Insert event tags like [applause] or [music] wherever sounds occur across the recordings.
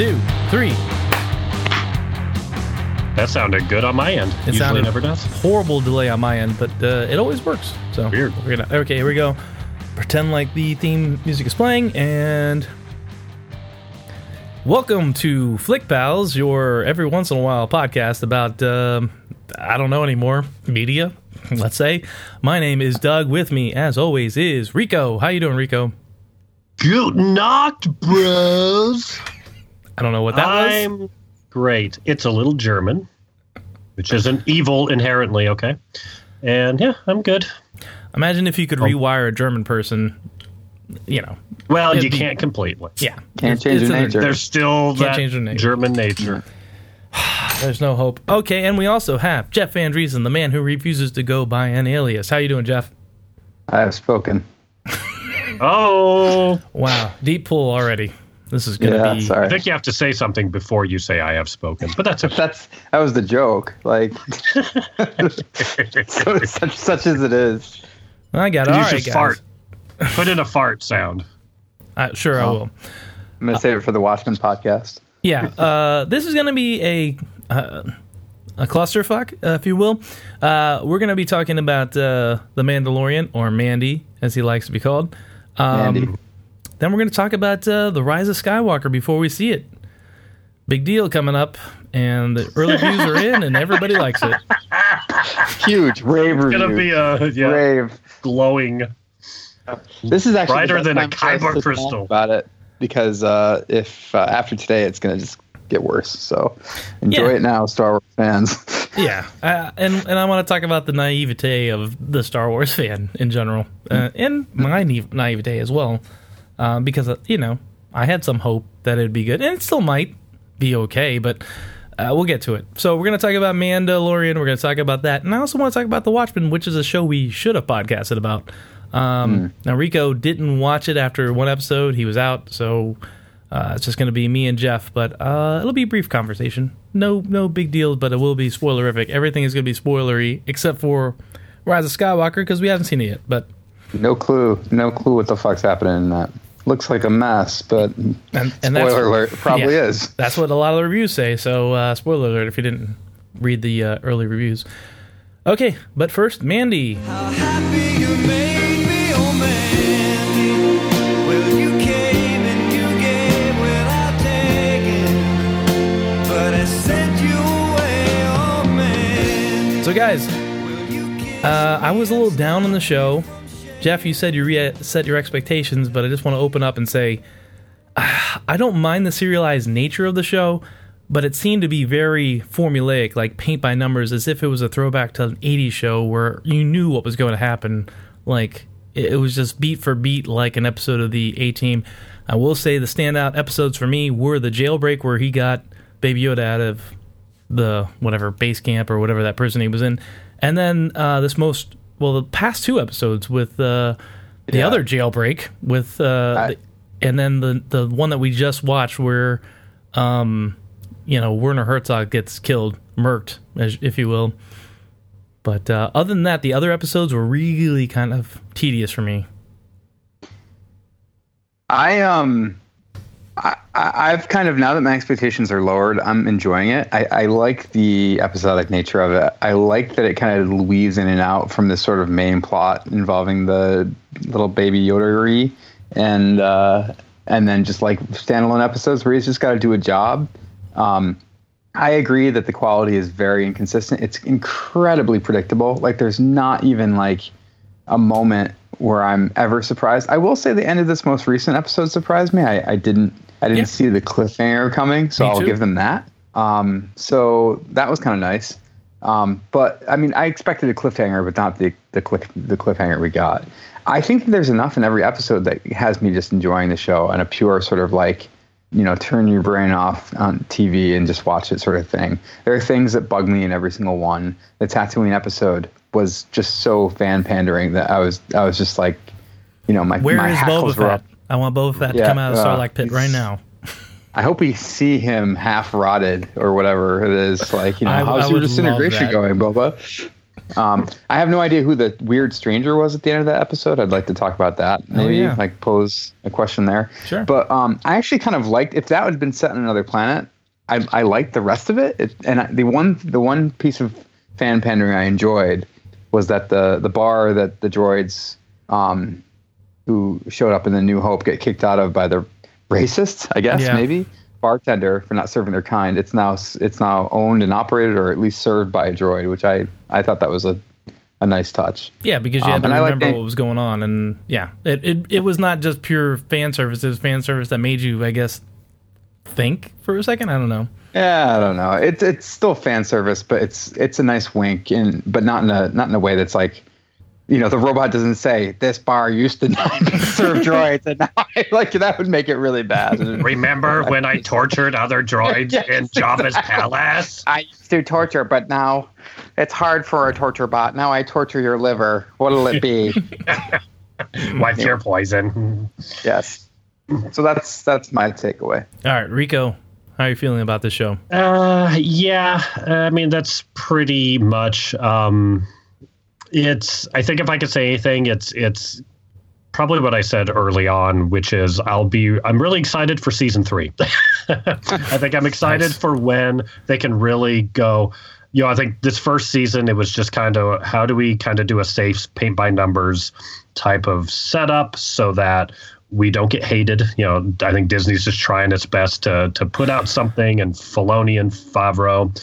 One, two, three. That sounded good on my end. It Usually sounded never does. horrible delay on my end, but uh, it always works. So Weird. We're gonna, okay, here we go. Pretend like the theme music is playing, and welcome to Flick Pals, your every once in a while podcast about um, I don't know anymore media. [laughs] Let's say my name is Doug. With me, as always, is Rico. How you doing, Rico? Guten Nacht, bros. I don't know what that was. I'm great. It's a little German, which isn't evil inherently, okay? And yeah, I'm good. Imagine if you Oh. could rewire a German person. You know, Well, you be- can't completely. yeah, Can't It's- change it's your in nature. There's still Can't that change their nature. German nature. [sighs] There's no hope. Okay, and we also have Jeff Van Driesen, the man who refuses to go by an alias. How you doing, Jeff? I have spoken. Oh, Wow, deep pool already. This is gonna Yeah, be. I think you have to say something before you say I have spoken, but that's [laughs] okay. That's that was the joke. Like [laughs] so, such such as it is. I got it. you All should guys. fart. Put in a fart sound. Uh, sure, I Oh. will. I'm gonna save it for the Watchmen podcast. Yeah, uh, this is gonna be a uh, a clusterfuck, uh, if you will. Uh, we're gonna be talking about uh, the Mandalorian, or Mandy, as he likes to be called. Um, Andy. Then we're going to talk about uh, the Rise of Skywalker before we see it. Big deal coming up, and the early views are in, and everybody likes it. [laughs] Huge rave review. Gonna be a yeah, rave. glowing. This is actually Brighter than a time kyber crystal. about it because uh, if uh, after today it's gonna just get worse. So enjoy Yeah. it now, Star Wars fans. [laughs] Yeah, uh, and and I want to talk about the naivete of the Star Wars fan in general, uh, and my naive, naivete as well, uh, because uh, you know I had some hope that it'd be good, and it still might be okay, but. Uh, we'll get to it. So we're going to talk about Mandalorian. We're going to talk about that, and I also want to talk about The Watchmen, which is a show we should have podcasted about. Um, Now Rico didn't watch it after one episode; he was out, so uh, it's just going to be me and Jeff. But uh, it'll be a brief conversation. No, no big deal, but it will be spoilerific. Everything is going to be spoilery except for Rise of Skywalker because we haven't seen it yet. But no clue. No clue what the fuck's happening in that. Looks like a mess, but and, and that's spoiler alert, probably yeah, is. That's what a lot of the reviews say. So uh, spoiler alert if you didn't read the uh, early reviews. Okay, but first, Mandy. How happy you made me, Mandy. Well, you came and you gave without taking, but I sent you away, Mandy. So guys, Will you kiss Uh, I was a little down on the show. Jeff, you said you reset your expectations, but I just want to open up and say [sighs] I don't mind the serialized nature of the show, but it seemed to be very formulaic, like paint by numbers, as if it was a throwback to an 80s show where you knew what was going to happen. Like, it it was just beat for beat, like an episode of the A Team. I will say the standout episodes for me were the jailbreak where he got Baby Yoda out of the whatever base camp or whatever that prison he was in, and then uh, this most well the past two episodes with uh, the Yeah. other jailbreak with uh, I- the, and then the the one that we just watched where um you know Werner Herzog gets killed murked as, if you will. But uh, other than that, the other episodes were really kind of tedious for me. I um, I, I've kind of now that my expectations are lowered, I'm enjoying it. I, I like the episodic nature of it. I like that it kind of weaves in and out from this sort of main plot involving the little baby Yodery, and uh, and then just like standalone episodes where he's just got to do a job. Um, I agree that the quality is very inconsistent. It's incredibly predictable. Like there's not even like a moment where I'm ever surprised. I will say the end of this most recent episode surprised me. I, I didn't I didn't Yeah. see the cliffhanger coming, so Me I'll too. give them that. Um, so that was kind of nice. Um, but I mean, I expected a cliffhanger, but not the the cliff the cliffhanger we got. I think there's enough in every episode that has me just enjoying the show and a pure sort of like you know, turn your brain off on TV and just watch it sort of thing. There are things that bug me in every single one. The Tatooine episode was just so fan pandering that I was I was just like, you know, my Where my hackles were up. I want Boba Fett to come out of uh, Sarlacc pit right now. [laughs] I hope we see him half rotted or whatever it is. Like, you know, [laughs] I- I how's your disintegration going, Boba? Um, I have no idea who the weird stranger was at the end of that episode. I'd like to talk about that. Maybe yeah. like pose a question there. Sure. But um, I actually kind of liked if that had been set on another planet. I, I liked the rest of it. it and I, the one the one piece of fan pandering I enjoyed was that the the bar that the droids um, who showed up in the New Hope get kicked out of by the racists. I guess Yeah. maybe bartender for not serving their kind. It's now it's now owned and operated, or at least served by a droid, which I I thought that was a a nice touch. Yeah, because you Um, had to I like remember what was going on, and yeah, it, it it was not just pure fan service. It was fan service that made you, I guess, think for a second. I don't know. Yeah, I don't know. It's it's still fan service, but it's it's a nice wink, and but not in a not in a way that's like, you know, the robot doesn't say this bar used to not [laughs] serve droids, and now I, [laughs] like that would make it really bad. Remember [laughs] when I tortured other droids Yes, in Jabba's palace? I used to torture, but now it's hard for a torture bot. Now I torture your liver. What'll it be? What's your poison? yes. So that's that's my takeaway. All right, Rico, how are you feeling about this show? Uh, yeah. I mean, that's pretty much. Um, it's. I think if I could say anything, it's it's probably what I said early on, which is I'll be. I'm really excited for season three. [laughs] I think I'm excited Nice. for when they can really go. You know, I think this first season it was just kind of how do we kind of do a safe paint by numbers type of setup so that we don't get hated. You know, I think Disney's just trying its best to to put out something, and Filoni and Favreau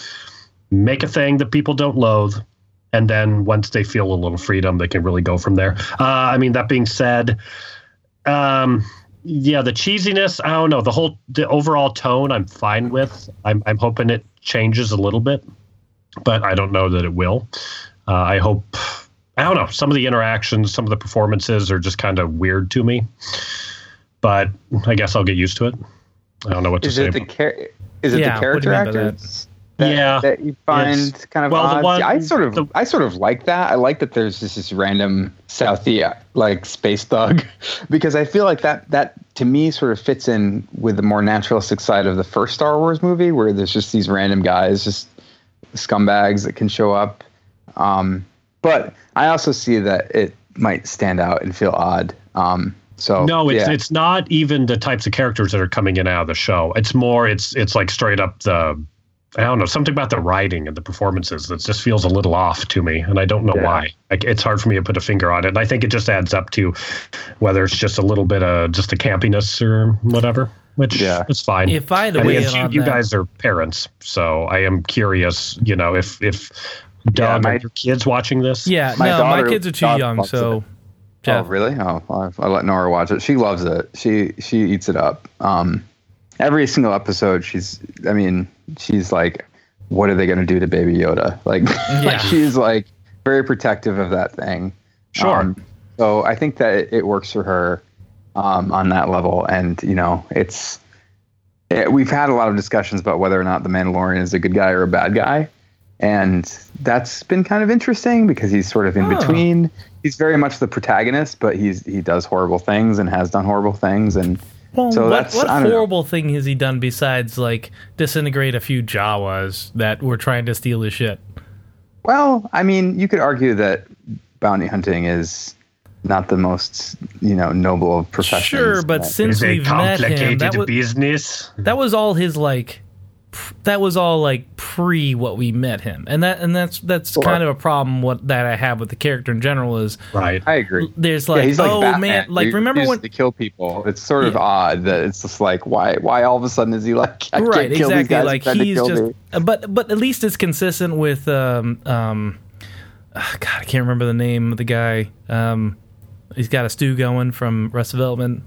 make a thing that people don't loathe, and then once they feel a little freedom, they can really go from there. Uh, I mean, that being said, um, yeah, the cheesiness, I don't know, the whole the overall tone, I'm fine with. I'm I'm hoping it changes a little bit, but I don't know that it will. Uh, I hope. I don't know. Some of the interactions, some of the performances are just kind of weird to me. But I guess I'll get used to it. I don't know what to Is say. it the about- char- is it Yeah, the character what do you mean by that? actors? That, Yeah, that you find it's- kind of well, odd. one- I sort of the- I sort of like that. I like that there's just this random Southie like space thug [laughs] because I feel like that that to me sort of fits in with the more naturalistic side of the first Star Wars movie where there's just these random guys, just scumbags that can show up. Um, but I also see that it might stand out and feel odd. Um, so No, it's yeah. it's not even the types of characters that are coming in and out of the show. It's more it's it's like straight up the I don't know something about the writing and the performances that just feels a little off to me, and I don't know Yeah. why. Like it's hard for me to put a finger on it. And I think it just adds up to whether it's just a little bit of just the campiness or whatever, which Yeah. is fine. If I the to I mean, weigh it's in you, you that- guys are parents, so I am curious. You know, if if Doug, my- are your kids watching this? Yeah, My no, daughter- my kids are too daughter young, loves so. Oh, really? Oh, I'll, I'll let Nora watch it. She loves it. She she eats it up. Um, every single episode, she's. I mean, she's like, "What are they going to do to Baby Yoda?" Like, [laughs] Yeah. like she's like very protective of that thing. Sure. Um, so I think that it, it works for her um, on that level, and you know, it's. It, we've had a lot of discussions about whether or not the Mandalorian is a good guy or a bad guy, and that's been kind of interesting because he's sort of in Oh. between. He's very much the protagonist, but he's he does horrible things and has done horrible things, and Well, so what, that's what I don't know. horrible thing has he done besides like disintegrate a few Jawas that were trying to steal his shit? Well, I mean, you could argue that bounty hunting is not the most you know noble of professions. Sure, but since It's we've met him, complicated that was business. that was all his like. Pr- That was all like pre what we met him, and that and that's that's Sure. kind of a problem. What that I have with the character in general is Right. I agree. there's Yeah, like, he's like oh Batman. man, like He remember refuses when to kill people? It's sort of Yeah. odd that it's just like why why all of a sudden is he like I right can't exactly guys like who tried to he's just me. uh, but but at least it's consistent with um um ah, god i can't remember the name of the guy um he's got a stew going from Arrested Development.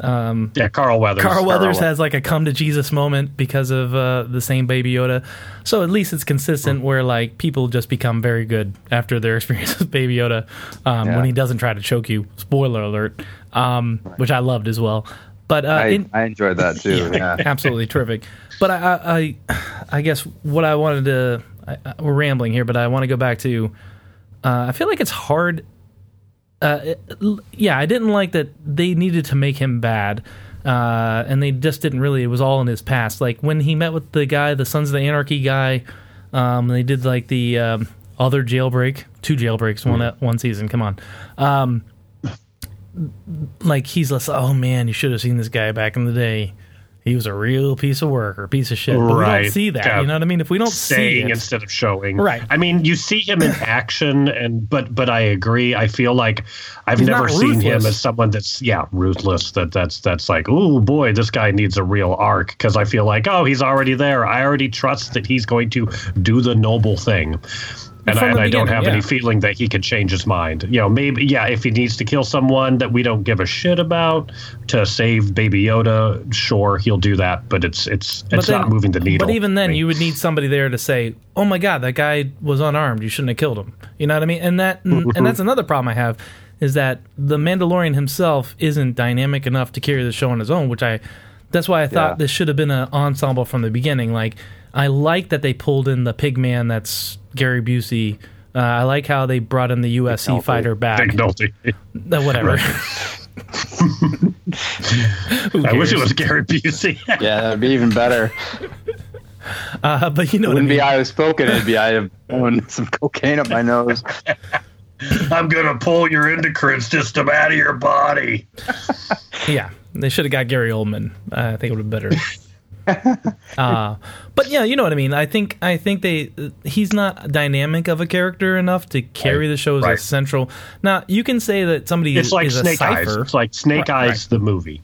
Um, Yeah, Carl Weathers. Carl Weathers Carl. has like a come to Jesus moment because of uh, the same Baby Yoda. So at least it's consistent where like people just become very good after their [laughs] experience with Baby Yoda um, Yeah. when he doesn't try to choke you. Spoiler alert, um, which I loved as well. But uh, I, in, I enjoyed that too. [laughs] Yeah. [laughs] absolutely terrific. But I, I, I, I guess what I wanted to, I- we're rambling here, but I want to go back to. Uh, I feel like it's hard. Uh, it- yeah, I didn't like that they needed to make him bad, uh, and they just didn't really. It was all in his past. Like when he met with the guy, the Sons of the Anarchy guy, um, they did like the um, other jailbreak, two jailbreaks, one Mm-hmm. one season. Come on, um, like he's less. Oh man, you should have seen this guy back in the day. He was a real piece of work or piece of shit. But we don't Right. see that. Yeah. You know what I mean? If we don't see saying it, instead of showing. Right. I mean, you see him in [coughs] action, and but but I agree. I feel like I've He's never seen him as someone that's yeah ruthless. That that's that's like oh boy, this guy needs a real arc because I feel like oh he's already there. I already trust that he's going to do the noble thing. And, I, and I don't have yeah. any feeling that he could change his mind. You know, maybe yeah, if he needs to kill someone that we don't give a shit about to save Baby Yoda, sure he'll do that. But it's it's it's then- not moving the needle. But even for then, me. you would need somebody there to say, "Oh my God, that guy was unarmed. You shouldn't have killed him." You know what I mean? And that, Mm-hmm. and that's another problem I have is that the Mandalorian himself isn't dynamic enough to carry the show on his own. Which I, that's why I thought Yeah. this should have been an ensemble from the beginning. Like I like that they pulled in the pig man that's Gary Busey. Uh, I like how they brought in the UFC Nolte. fighter back. Nick Nolte. Uh, whatever. [laughs] I wish it was Gary Busey. [laughs] Yeah, that'd be even better. Uh, but you know what I Wouldn't mean. be I was spoken. It'd be I have blowing [laughs] some cocaine up my nose. I'm gonna pull your endocrine system out of your body. Yeah, they should have got Gary Oldman. Uh, I think it would have been better. [laughs] uh, but yeah, you know what I mean. I think I think they he's not dynamic of a character enough to carry the show as a central. Now you can say that somebody It's like is a Snake Eyes. cipher. It's like Snake Right, Eyes, the movie.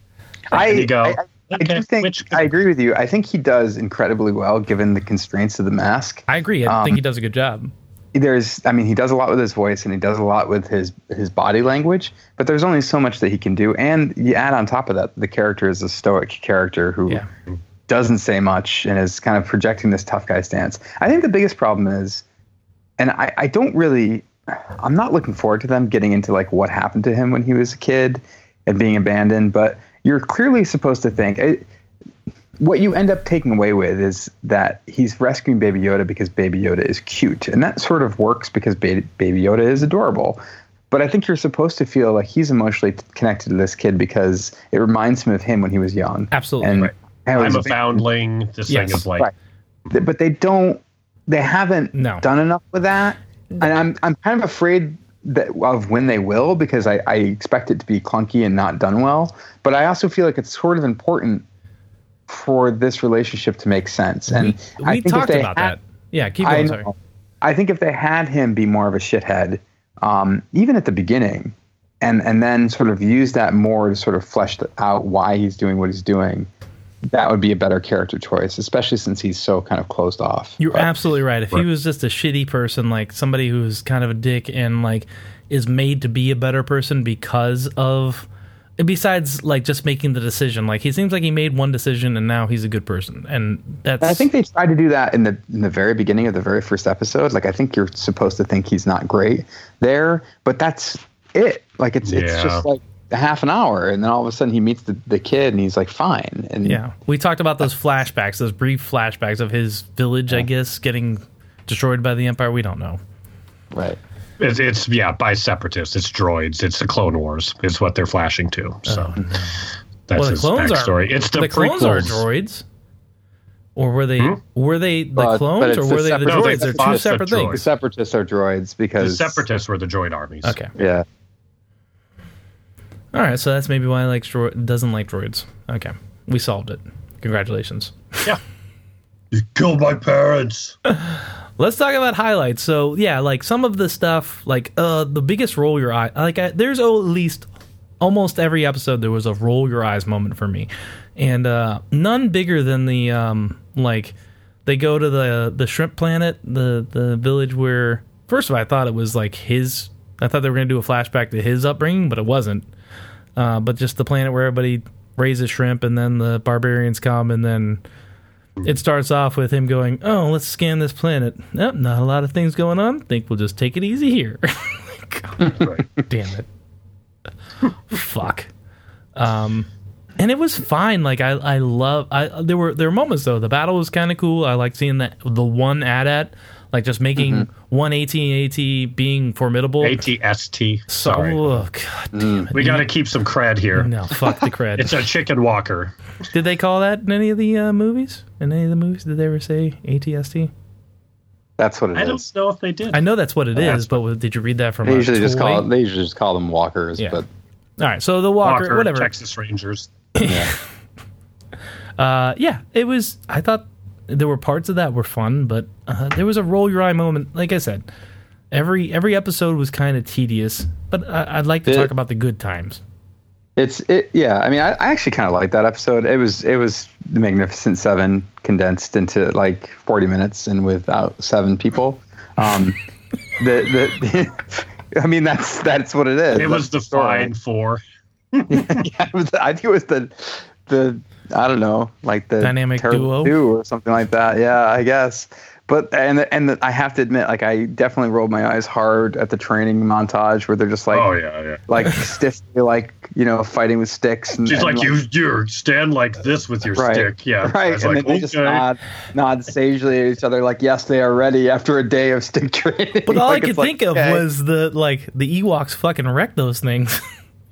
I, And you go, I, I, I do think which- I agree with you. I think he does incredibly well given the constraints of the mask. I agree. I Um, think he does a good job. There's, I mean, he does a lot with his voice and he does a lot with his his body language. But there's only so much that he can do. And you add on top of that, the character is a stoic character who Yeah. Doesn't say much and is kind of projecting this tough guy stance. I think the biggest problem is, and I, I don't really, I'm not looking forward to them getting into like what happened to him when he was a kid and being abandoned. But you're clearly supposed to think. It, what you end up taking away with is that he's rescuing Baby Yoda because Baby Yoda is cute, and that sort of works because ba- Baby Yoda is adorable. But I think you're supposed to feel like he's emotionally connected to this kid because it reminds him of him when he was young. Absolutely. And Right. How I'm he's a foundling. This Yes. thing is like Right. But they don't they haven't No. done enough with that and i'm i'm kind of afraid that of when they will because I, I expect it to be clunky and not done well but i also feel like it's sort of important for this relationship to make sense and we I think talked about had- that. Yeah, keep going. know. Sorry. I think if they had him be more of a shithead, um, even at the beginning, and and then sort of use that more to sort of flesh out why he's doing what he's doing, that would be a better character choice, especially since he's so kind of closed off. You're But- absolutely right. If he was just a shitty person, like somebody who's kind of a dick and like is made to be a better person because of besides like just making the decision, like he seems like he made one decision and now he's a good person. And that's I think they tried to do that in the in the very beginning of the very first episode. Like I think you're supposed to think he's not great there, but that's it. Like it's it's just like a half an hour, and then all of a sudden he meets the, the kid, and he's like fine. And Yeah, we talked about those flashbacks, those brief flashbacks of his village, I guess, getting destroyed by the Empire. We don't know. right. it's, it's yeah by separatists. It's droids. It's the Clone Wars. Is what they're flashing to. Oh. So that's well, the his clones backstory. are it's the, the clones are droids, or were they hmm? were they the But- but clones, or were the they the separate- No, they droids? They're two fought the separate droids. The separatists are droids because The separatists were the droid armies. Okay, Yeah. All right. So that's maybe why I like dro- doesn't like droids. Okay, we solved it. Congratulations. Yeah. [laughs] You killed my parents. [sighs] Let's talk about highlights. So yeah, like some of the stuff, like uh, the biggest roll your eye. Like I, there's at least almost every episode there was a roll your eyes moment for me, and uh, none bigger than the um, like they go to the the shrimp planet, the the village where first of all I thought it was like his. I thought they were gonna do a flashback to his upbringing, but it wasn't. Uh, but just the planet where everybody raises shrimp and then the barbarians come and then it starts off with him going, "Oh, let's scan this planet. nope, not a lot of things going on. Think we'll just take it easy here." [laughs] God, damn it! Fuck. Um, and it was fine. Like I, I love. I there were there were moments though. The battle was kind of cool. I like seeing that the one ad at like just making mm-hmm. 118 AT being formidable. ATST. Sorry. So, oh, God damn mm. it. We got to keep some cred here. No, fuck the cred. [laughs] it's a chicken walker. Did they call that in any of the uh, movies? In any of the movies, did they ever say ATST? That's what it I is. I don't know if they did. I know that's what it is, but did you read that from? They usually just call it, they usually just call them walkers. Yeah. But all right, so the walker, walker whatever, Texas Rangers. yeah. [laughs] uh, yeah, it was. I thought there were parts of that were fun, but uh, there was a roll your eye moment. Like I said, every every episode was kind of tedious, but I, I'd like to It- talk about the good times. It's it yeah. I mean, I, I actually kind of like that episode. It was it was the Magnificent Seven condensed into like forty minutes and without seven people. Um, [laughs] the the [laughs] I mean that's that's what it is. It was the That's story. fine four. [laughs] yeah, it was, I think it was the the I don't know like the Dynamic duo? two or something like that. Yeah, I guess. But and and the, I have to admit, like I definitely rolled my eyes hard at the training montage where they're just like oh yeah, yeah. like [laughs] stiffly like you know fighting with sticks. And, She's and, like, you, you stand like this with your Right. stick. Yeah, [laughs] Right, and like, then they just nod, nod sagely at each other, like, "Yes, they are ready." After a day of stick training, But [laughs] all Like, I it's could like, think of okay. was the like the Ewoks fucking wrecked those things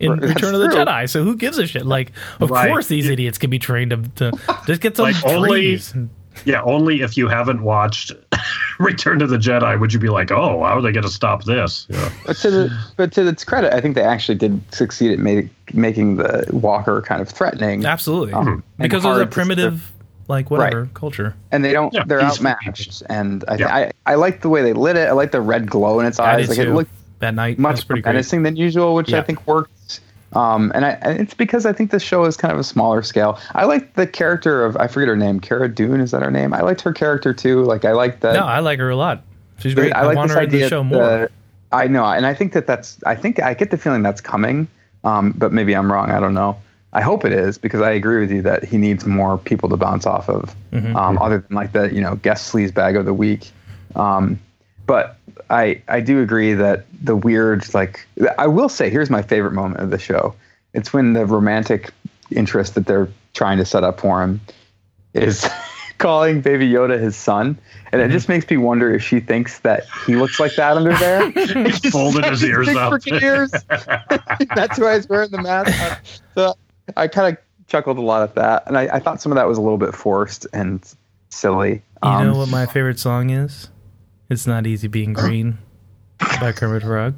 in [laughs] That's Return of the true. Jedi. So who gives a shit? Like, of Right. course these idiots can be trained to, to just get some Like, only- trees. and- Yeah, only if you haven't watched [laughs] Return of the Jedi would you be like, oh, how are they going to stop this? Yeah. But to the but to its credit, I think they actually did succeed at make, making the Walker kind of threatening, Absolutely, Um, and because it was a hard to- primitive, like whatever culture. and they don't Yeah, they're peaceful outmatched. And I, Yeah. I I like the way they lit it. I like the red glow in its I eyes. did Like it too. looked that night much more pretty great. menacing than usual, which Yeah. I think worked. Um, and I, and it's because I think the show is kind of a smaller scale. I like the character of I forget her name, Cara Dune. Is that her name? I liked her character too. Like I like that. No, I like her a lot. She's great. I I, like want this her in the idea show more. I know, and I think that that's. I think I get the feeling that's coming, um, but maybe I'm wrong. I don't know. I hope it is because I agree with you that he needs more people to bounce off of, Mm-hmm. um, other than like the you know guest sleaze bag of the week. Um, but I I do agree that the weird like I will say here's my favorite moment of the show. It's when the romantic interest that they're trying to set up for him is [laughs] calling Baby Yoda his son, and it just makes me wonder if she thinks that he looks like that under there. [laughs] He folded his [laughs] ears up. freaking ears. That's why he's wearing the mask. So I kind of chuckled a lot at that, and I, I thought some of that was a little bit forced and silly. you Um, know what my favorite song is? It's not easy being green by Kermit Frog.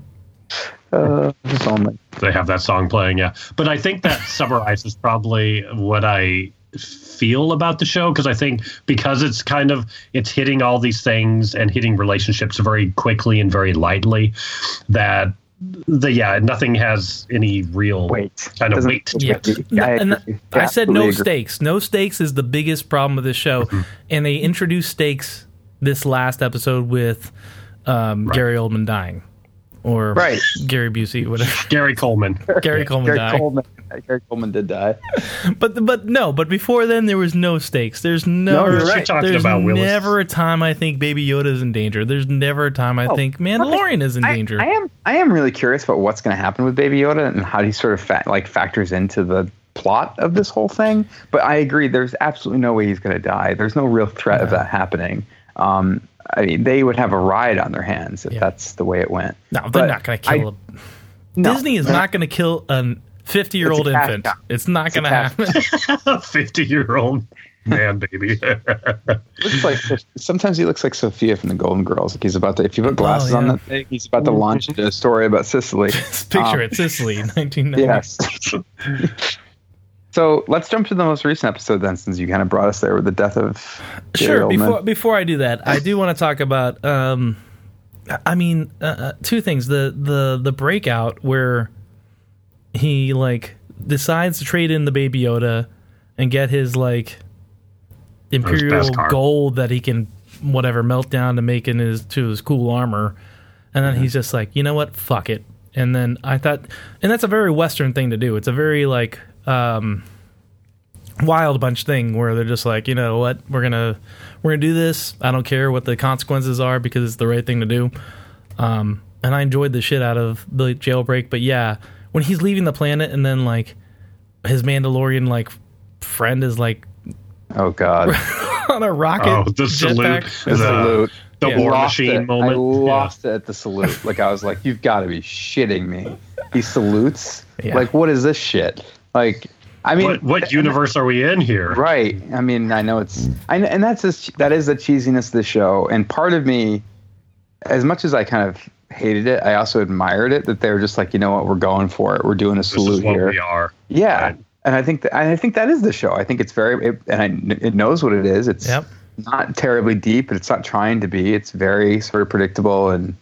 uh, if only. they have that song playing yeah but i think that summarizes probably what i feel about the show because i think because it's kind of it's hitting all these things and hitting relationships very quickly and very lightly that the yeah nothing has any real Wait, kind of weight to Yeah, it. I and agree. I said no agree. stakes. No stakes is the biggest problem with this show, Mm-hmm. and they introduced stakes this last episode with um, Gary Oldman dying, or Right. Gary Busey, whatever. [laughs] gary coleman [laughs] Gary Coleman Gary died. Coleman. Gary Coleman did die. [laughs] But but no, but before then there was no stakes. There's never you're right. Talking there's about never a time I think Baby Yoda is in danger. There's never a time I Oh, think Mandalorian is in I, danger. I am I am really curious about what's going to happen with Baby Yoda and how he sort of fa- like factors into the plot of this whole thing. But I agree, there's absolutely no way he's going to die. There's no real threat of that happening. Um, I mean, they would have a riot on their hands if Yeah. that's the way it went. no, they're but not going to kill. a, No, Disney is not going to kill a 50 year old It's a cash infant. cow. It's not going to happen. [laughs] [laughs] 50 year old man baby [laughs] looks like sometimes he looks like Sophia from the Golden Girls. Like he's about to, if you put glasses on Oh, yeah. that thing, he's about to launch into a story about Sicily. Just Picture Um, it, Sicily, 1990. Yes. So let's jump to the most recent episode then, since you kind of brought us there with the death of Gary Sure. Oldman. Before before I do that, I do want to talk about. Um, I mean, uh, uh, two things: the the the breakout where he like decides to trade in the Baby Yoda and get his like imperial best gold that he can whatever melt down to make in his to his cool armor, and then he's just like, you know what, fuck it. And then I thought, and that's a very Western thing to do. It's a very like. Um, wild bunch thing where they're just like, you know what, we're gonna we're gonna do this. I don't care what the consequences are because it's the right thing to do. Um, and I enjoyed the shit out of the jailbreak. But yeah, when he's leaving the planet and then like his Mandalorian like friend is like oh God. [laughs] on a rocket. oh the salute jetpack. The the, salute. the Yeah. war machine it. moment I Yeah. lost it at the salute. Like I was like, "You've got to be shitting me." He salutes. Yeah. Like, what is this shit? Like, I mean, what what universe are we in here? Right. I mean, I know it's, I and that's just, that is the cheesiness of the show. And part of me, as much as I kind of hated it, I also admired it that they were just like, you know what, we're going for it. We're doing a This is salute what here. we are. Yeah. Right. And I think that, I think that is the show. I think it's very, it, and I, it knows what it is. It's Yep. not terribly deep, but it's not trying to be. It's very sort of predictable, and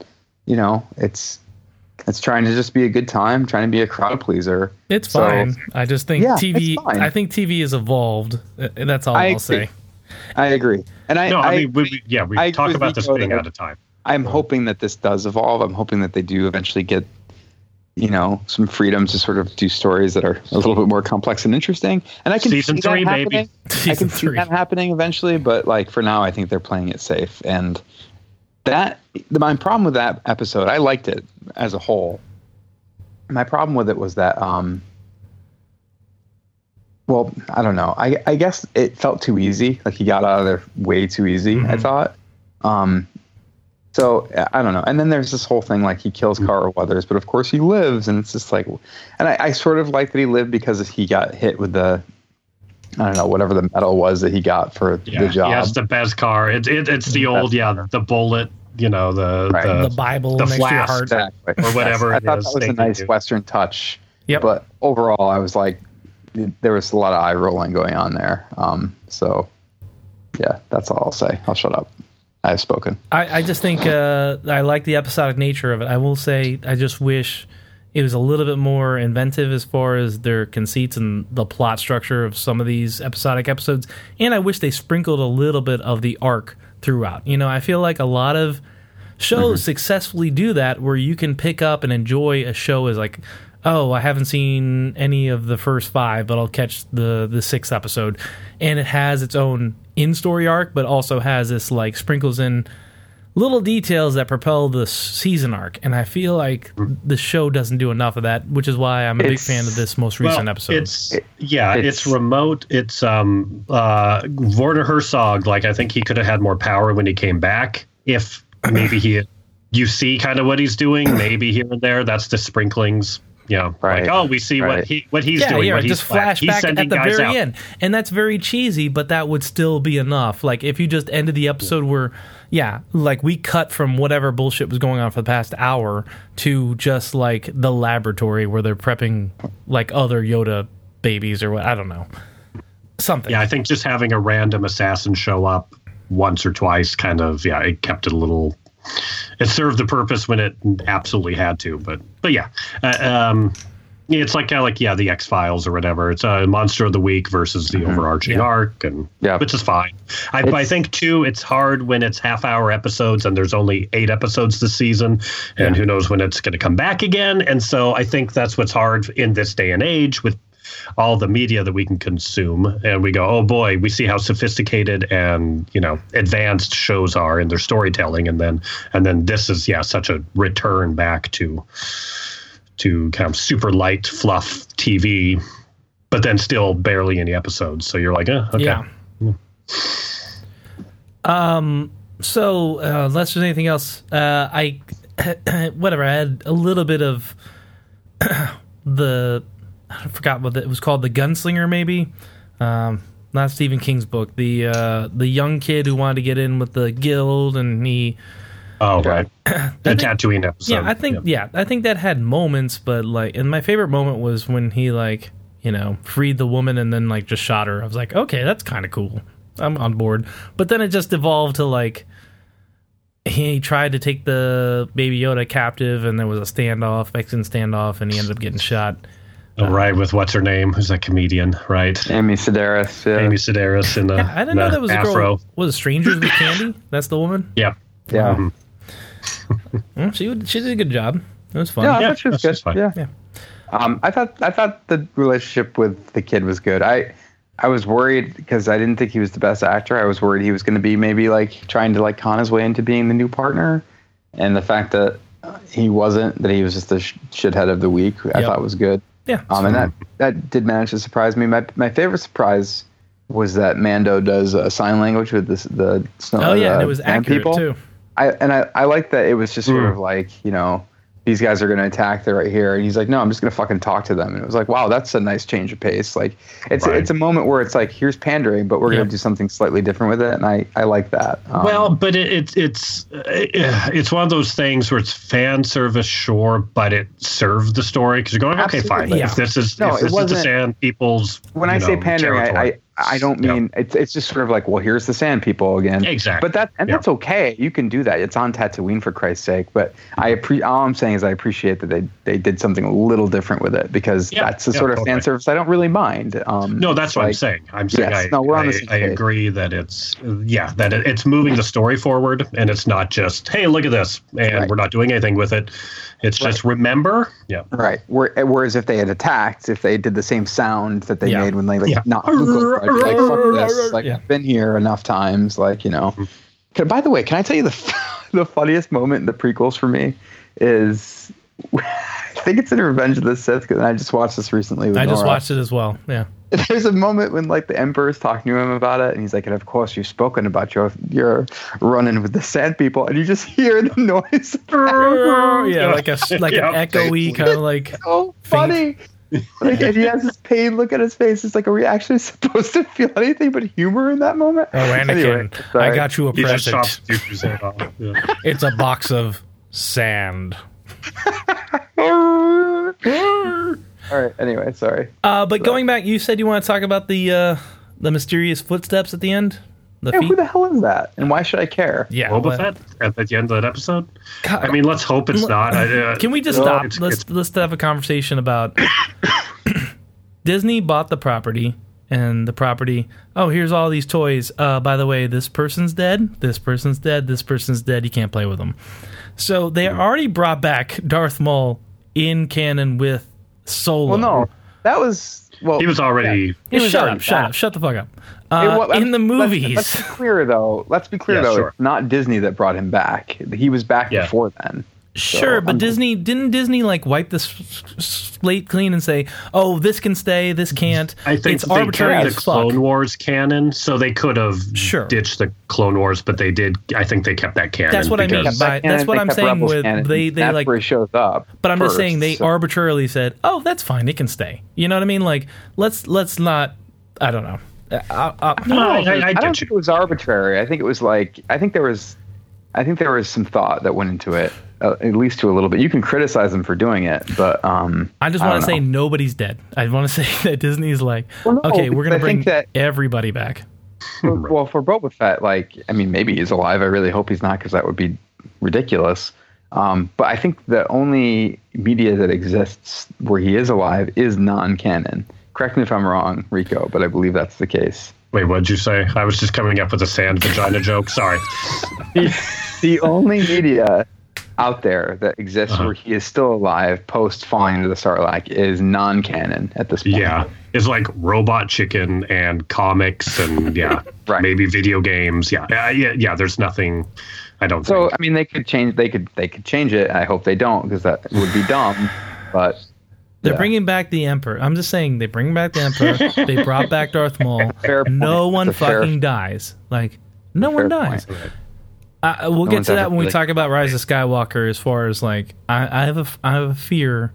you know, it's it's trying to just be a good time, trying to be a crowd pleaser. It's So- fine. I just think Yeah, TV. I think TV has evolved. Uh, That's all I I will agree. say. I agree, and I, No, I, I mean, we, we, yeah, we I talk about this Nico being out of time. I'm hoping that this does evolve. I'm hoping that they do eventually get, you know, some freedom to sort of do stories that are a little bit more complex and interesting. And I can Season see that three, maybe. happening. I Season can see three. that happening eventually, but like for now, I think they're playing it safe. And that the, my problem with that episode, I liked it as a whole. My problem with it was that, um, well, I don't know. I I guess it felt too easy. Like he got out of there way too easy. I thought. Um, so I don't know. And then there's this whole thing like he kills Carl Weathers, but of course he lives, and it's just like, and I, I sort of like that he lived because he got hit with the, I don't know, whatever the medal was that he got for Yeah, the job. he has the best car. It, it, it's the old, yeah, car. the bullet, you know, the, Right. the, The Bible the next to flask. heart. exactly. or whatever I it thought is that was they a nice do. Western touch. Yep. But overall, I was like, there was a lot of eye rolling going on there. Um, so yeah, that's all I'll say. I'll shut up. I have spoken. I, I just think uh, I like the episodic nature of it. I will say I just wish it was a little bit more inventive as far as their conceits and the plot structure of some of these episodic episodes. And I wish they sprinkled a little bit of the arc throughout. You know, I feel like a lot of shows mm-hmm. successfully do that where you can pick up and enjoy a show as like oh i haven't seen any of the first five but i'll catch the the sixth episode and it has its own in story arc but also has this like sprinkles in little details that propel the season arc and i feel like the show doesn't do enough of that which is why i'm a big fan of this most recent well, episode It's yeah, it's, it's- remote. It's um uh Werner Herzog. Like I think he could have had more power when he came back. If maybe he, you see kind of what he's doing. [coughs] Maybe here and there. That's the sprinklings. You know, Right. like oh, we see what he what he's yeah, doing. yeah, what he's just flat- flash he's at the very out. end, and that's very cheesy, but that would still be enough. Like if you just ended the episode where, yeah, like we cut from whatever bullshit was going on for the past hour to just like the laboratory where they're prepping like other Yoda babies or what I don't know, something. Yeah, I think just having a random assassin show up once or twice kind of yeah, it kept it a little. It served the purpose when it absolutely had to, but but yeah, uh, um, it's like kind of like yeah, the X Files or whatever. It's a monster of the week versus the mm-hmm. overarching Yeah. arc, and Yeah. which is fine. I, I think too, it's hard when it's half hour episodes and there's only eight episodes this season, and who knows when it's going to come back again. And so I think that's what's hard in this day and age with all the media that we can consume and we go oh boy we see how sophisticated and you know advanced shows are in their storytelling and then and then this is yeah such a return back to to kind of super light fluff tv but then still barely any episodes so you're like eh, okay Yeah. Um. So, uh, unless there's anything else, uh, I [clears throat] whatever. I had a little bit of [clears throat] the I forgot what it was called. The Gunslinger, maybe. Um, not Stephen King's book. The uh, the young kid who wanted to get in with the guild, and he. Oh right [clears throat] the Tatooine episode Yeah, I think yeah, I think that had moments, but like, and my favorite moment was when he like you know freed the woman and then like just shot her. I was like, okay, that's kind of cool. I'm on board. But then it just evolved to like he tried to take the baby Yoda captive, and there was a standoff, Mexican standoff, and he ended up getting shot. oh, right with what's her name who's that comedian right Amy Sedaris. Yeah. Amy Sedaris in the, Yeah, I didn't know that was a girl. Was it Strangers with Candy? That's the woman. yeah yeah. Mhm. [laughs] Mm, she would, she did a good job. It was fun. Yeah, I Yeah, thought she was good. fine. Yeah. Yeah. Um, I thought I thought the relationship with the kid was good. I I was worried because I didn't think he was the best actor. I was worried he was going to be maybe like trying to like con his way into being the new partner, and the fact that he wasn't, that he was just the sh- shithead of the week, I Yep. thought was good. Yeah. Um, and that that did manage to surprise me. My my favorite surprise was that Mando does uh, sign language with this, the snow. oh yeah, and uh, it was accurate people. too. I and I, I like that it was just sort Mm. of like you know these guys are going to attack. They're right here, and he's like, no, I'm just going to fucking talk to them. And it was like, wow, that's a nice change of pace. Like it's Right. it's a moment where it's like, here's pandering, but we're Yeah. going to do something slightly different with it, and I I like that. Um, Well, but it, it, it's uh, it's one of those things where it's fan service, sure, but it served the story because you're going, okay, fine. Yeah. If this is No, if this is the Sand People's, when I say pandering, I. I I don't Yeah. mean it's it's just sort of like, well, here's the Sand People again. Exactly. But that and Yeah. that's okay. You can do that. It's on Tatooine for Christ's sake. But I appre- all I'm saying is I appreciate that they they did something a little different with it because Yeah, that's the sort of totally. fan service I don't really mind. Um, No, that's what I'm saying. I'm saying Yes, I, no, we're on I, the same I agree that it's yeah that it, it's moving the story forward and it's not just hey look at this and Right. we're not doing anything with it. It's just remember, yeah, Right. Whereas if they had attacked, if they did the same sound that they made when they like not Luke I'd be like fuck this, like Yeah. I've been here enough times, like you know. Mm-hmm. Can, by the way, can I tell you the [laughs] the funniest moment in the prequels for me is [laughs] I think it's in Revenge of the Sith because I just watched this recently. With I just Nora. watched it as well. Yeah. [laughs] There's a moment when like the Emperor's talking to him about it, and he's like, "And of course, you've spoken about your your run-in with the Sand People," and you just hear the noise. yeah, like a like Yeah, an echoey kind of like so funny. Like, and he has this pain look on his face. It's like, are we actually [laughs] supposed to feel anything but humor in that moment? oh Anakin, Anyway, I got you a he just present. chops head off. Yeah. [laughs] It's a box of sand. [laughs] All right. Anyway, sorry. Uh, but going back, you said you want to talk about the uh, the mysterious footsteps at the end. The Yeah, feet. who the hell is that? And why should I care? yeah. Boba what- Fett at, at the end of that episode. God, I mean, let's hope it's not. I, uh, [laughs] Can we just no, stop? it's- let's it's- let's have a conversation about [coughs] Disney bought the property and the property. Oh, here's all these toys. Uh, by the way, this person's dead. This person's dead. This person's dead. You can't play with them. So they already brought back Darth Maul in canon with Solo. Well, no, that was well. he was already. he was shut already up! Shut back. up! Shut the fuck up! Uh, wa- let's- in the let's- movies, Let's, be clear though. Let's be clear Yeah, though. sure. It's not Disney that brought him back. He was back Yeah. before then. Sure, but I'm- Disney didn't Disney like wipe this s- s- slate clean and say, "Oh, this can stay, this can't." I think it's they arbitrary carried as the fuck. Clone Wars canon, so they could have Sure. ditched the Clone Wars, but they did. I think they kept that canon. That's what I mean. because- By- that's what I'm saying Rebels with canon. they- they, That's like- where he shows up. But I'm just saying they so- arbitrarily said, "Oh, that's fine, it can stay." You know what I mean? Like let's let's not. I don't know. Uh, I, I, No, I, I, I I don't get think it was arbitrary. I think it was like I think there was, I think there was some thought that went into it, uh, at least to a little bit. You can criticize them for doing it, but um, I just want to say nobody's dead. I want to [laughs] say that Disney's like, Well, no, okay, we're gonna bring think that- everybody back. For- well, for Boba Fett, like, I mean, maybe he's alive. I really hope he's not because that would be ridiculous. Um, but I think the only media that exists where he is alive is non-canon. Correct me if I'm wrong, Rico, but I believe that's the case. Wait, what'd you say? I was just coming up with a sand vagina joke. Sorry. [laughs] the only media out there that exists Uh-huh. where he is still alive post falling into the Sarlacc is non-canon at this point. Yeah, it's like Robot Chicken and comics and [laughs] yeah, Right. maybe video games. Yeah, yeah, yeah. yeah there's nothing. I don't So think. I mean, they could change. They could. They could change it. I hope they don't because that would be dumb. But They're Yeah. bringing back the Emperor. I'm just saying they bring back the Emperor. [laughs] they brought back Darth Maul. Fair point. No one It's a fair- fucking dies. Like no one dies. point. Uh, we'll No get to that ever when we really- talk about Rise of Skywalker. As far as like, I, I have a f- I have a fear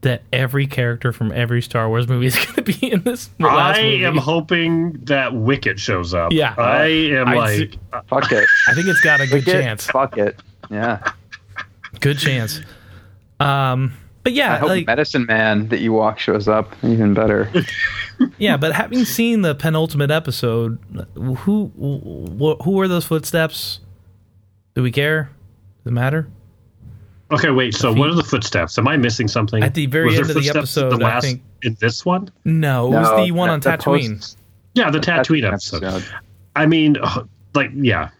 that every character from every Star Wars movie is [laughs] going to be in this last I movie. am hoping that Wicket shows up. Yeah. I am I'd like. see- fuck it. [laughs] I think it's got a good Fuck chance. Fuck it. Yeah. Good chance. Um, but yeah, I yeah, hope like Medicine Man that you walk shows up. Even better. [laughs] yeah, but having seen the penultimate episode, who wh- who are those footsteps? Do we care? Does it matter? Okay, wait. So, what are the footsteps? Am I missing something? At the very Was end of the episode, the I last, think- in this one. No, it was No, the one on the- the Tatooine. post- Yeah, the Tatooine episode. episode. I mean, like, yeah.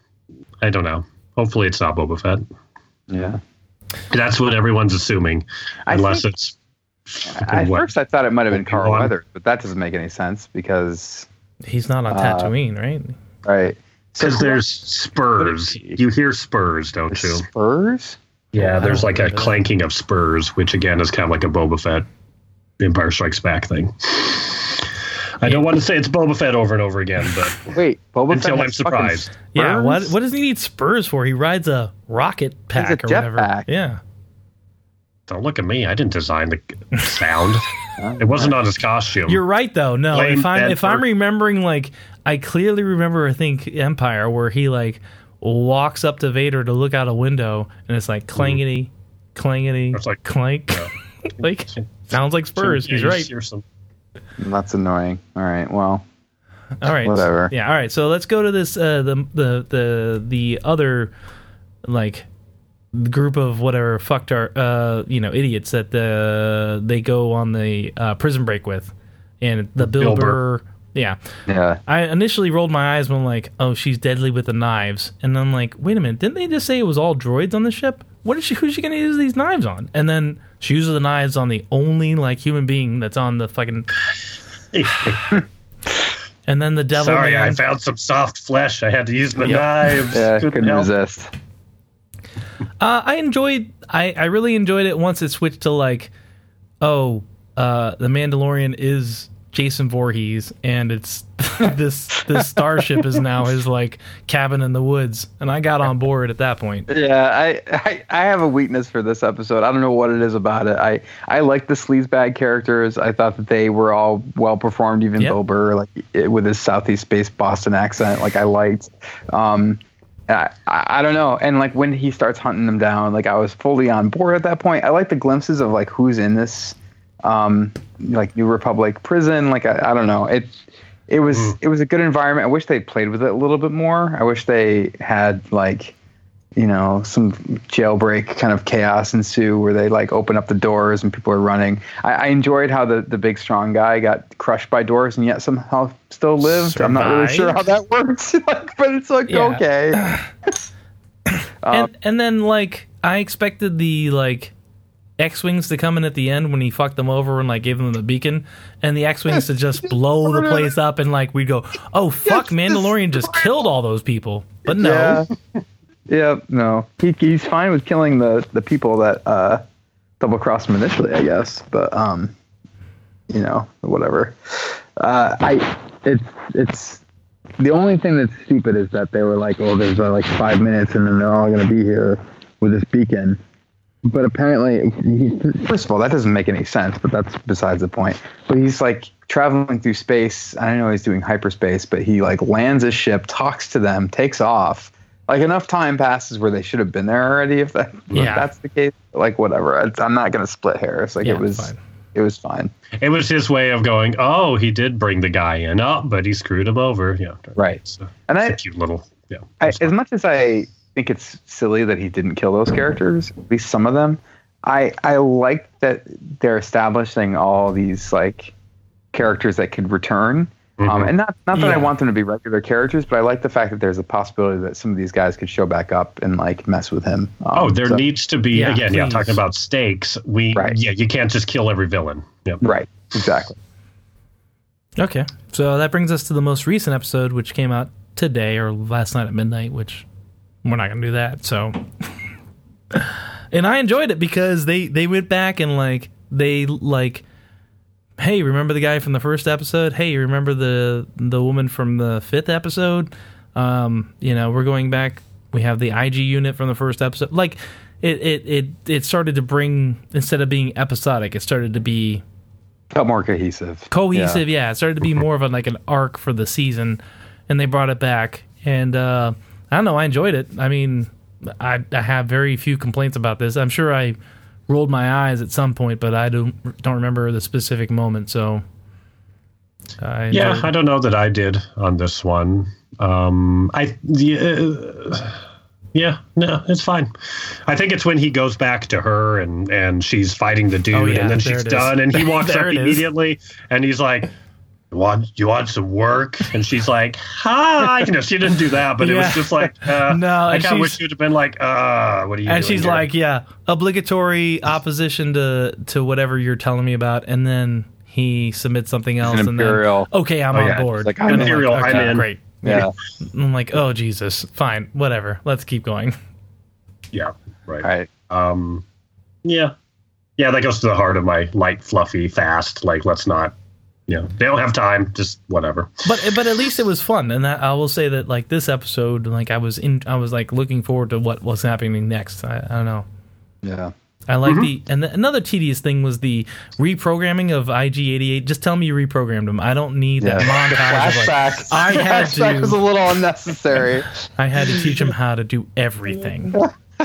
I don't know. Hopefully, it's not Boba Fett. Yeah. That's what everyone's assuming, I unless think- it's. [laughs] At what? first, I thought it might have been Carl Obi-Wan? Weathers, but that doesn't make any sense because He's not on Uh, Tatooine, right? right. Because who- there's spurs. You hear spurs, don't you? Spurs. Yeah, there's like a that. clanking of spurs, which again is kind of like a Boba Fett Empire Strikes Back thing. I don't want to say it's Boba Fett over and over again, but [laughs] Wait, Boba Until Fett I'm has fucking surprised. Yeah. What what does he need spurs for? He rides a rocket pack or whatever. jetpack. Yeah. don't look at me. I didn't design the sound. [laughs] it wasn't on his costume. You're right though. No, Blame if I'm if I'm remembering like I clearly remember I think Empire where he like walks up to Vader to look out a window and it's like clangety, clangety, It's like- clank. [laughs] like sounds like Spurs. Yeah, He's right. hear some- That's annoying. All right. Well, All right. Whatever. Yeah. All right. So let's go to this. Uh, the the the the other like group of whatever fucked our uh you know idiots that the they go on the uh, prison break with, and the Bill Bill Burr. Burr. Yeah. yeah. I initially rolled my eyes when like, oh, she's deadly with the knives, and I'm like, wait a minute, didn't they just say it was all droids on the ship? What is she? Who's she gonna use these knives on? And then she uses the knives on the only like human being that's on the fucking. [laughs] And then the devil Sorry, I found some soft flesh. I had to use my Yep. knives. Yeah. Couldn't Couldn't help. resist. Uh, I enjoyed. I, I really enjoyed it once it switched to like, oh, uh, the Mandalorian is Jason Voorhees, and it's [laughs] this this starship is now his like cabin in the woods, and I got on board at that point. Yeah, I, I I have a weakness for this episode. I don't know what it is about it. I I like the sleazebag characters. I thought that they were all well performed. Even Yep. Bill Burr, like it, with his southeast based Boston accent, like I liked. Um, I, I don't know. And like when he starts hunting them down, like I was fully on board at that point. I like the glimpses of like who's in this, um, like New Republic prison. Like I, I don't know. It it was it was a good environment. I wish they played with it a little bit more. I wish they had like you know, some jailbreak kind of chaos ensue where they like open up the doors and people are running. I, I enjoyed how the, the big strong guy got crushed by doors and yet somehow still lived. I'm not really sure how that works, [laughs] like, but it's like Yeah. okay. Um, [coughs] and and then like I expected the like X wings to come in at the end when he fucked them over and like gave them the beacon, and the X wings to just blow the [laughs] place up, and like we go, oh fuck, Mandalorian just [laughs] killed all those people, but no, Yeah. yeah, no. He, he's fine with killing the, the people that uh, double crossed him initially, I guess. But um, you know, whatever. Uh, I it's it's the only thing that's stupid is that they were like, oh, there's uh, like five minutes, and then they're all gonna be here with this beacon. But apparently, he, [laughs] first of all, that doesn't make any sense. But that's besides the point. But he's like traveling through space. I don't know he's doing hyperspace, but he like lands his ship, talks to them, takes off. Like enough time passes where they should have been there already. If, that, if Yeah. that's the case, like whatever. It's, I'm not gonna split hairs. Like Yeah, it was, fine. it was fine. It was his way of going, oh, he did bring the guy in, oh, but he screwed him over. Yeah. Right. So, And it's I, a cute little, yeah. I, as much as I think it's silly that he didn't kill those characters, at least some of them, I I like that they're establishing all these like characters that could return. Um, Mhm. and not not that I want them to be regular characters, but I like the fact that there's a possibility that some of these guys could show back up and like mess with him. Um, Oh, there so- needs to be Yeah, again. Yeah, talking about stakes. We Right. yeah, you can't just kill every villain. Yep. right, exactly. Okay, so that brings us to the most recent episode, which came out today or last night at midnight. Which we're not gonna do that. So, and I enjoyed it because they they went back and like they like, hey, remember the guy from the first episode? Hey, remember the the woman from the fifth episode? Um, you know, we're going back. We have the IG unit from the first episode. Like, it it it it started to bring instead of being episodic, it started to be Felt more cohesive. cohesive. Yeah. it started to be more of a, like an arc for the season, and they brought it back. And uh, I don't know, I enjoyed it. I mean, I, I have very few complaints about this. I'm sure I rolled my eyes at some point, but I don't don't remember the specific moment. So, I Yeah, I don't know that I did on this one. Um, I yeah, yeah, no, it's fine. I think it's when he goes back to her and and she's fighting the dude, Oh, yeah, and then she's is. done, and he [laughs] walks up immediately, and he's like. You want you want some work? And she's like, "Hi." You know, she didn't do that, but it was just like, uh, [laughs] No, I kind of wish she's- you'd have been like, "Uh, what are you?" and doing she's here?" like, yeah, obligatory opposition to to whatever you're telling me about, and then he submits something else, and imperial. then okay, I'm Oh, on yeah, board. it's like, I'm And in. Imperial, I'm in. Great. Yeah. [laughs] I'm like, oh Jesus, fine, whatever. Let's keep going. "Yeah, right." Right. Um, yeah, yeah, that goes to the heart of my light, fluffy, fast. Like, let's not, you know, they don't have time. Just whatever. But but at least it was fun, and that I will say that like this episode, like I was in, I was like looking forward to what was happening next. I, I don't know. Yeah. I like mm-hmm. the and the, another tedious thing was the reprogramming of IG88. Just tell me you reprogrammed him. I don't need that montage. Of like, flashback. I had [laughs] flashback to- was a little unnecessary. [laughs] I had to teach him how to do everything.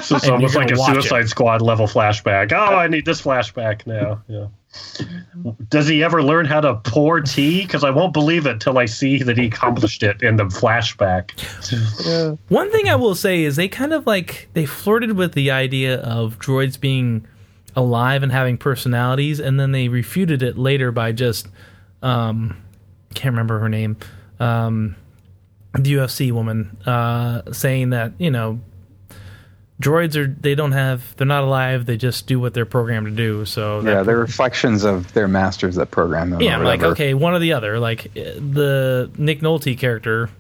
So it's And almost like a gonna watch Suicide Squad level flashback. Oh, I need this flashback now. Yeah. Does he ever learn how to pour tea? Because I won't believe it till I see that he accomplished it in the flashback. One thing I will say is they kind of like they flirted with the idea of droids being alive and having personalities, and then they refuted it later by just um, can't remember her name, um, the UFC woman, uh, saying that you know droids are they don't have they're not alive they just do what they're programmed to do so that yeah, they're reflections of their masters that program them. yeah, I'm like okay, one or the other. Like uh, the Nick Nolte character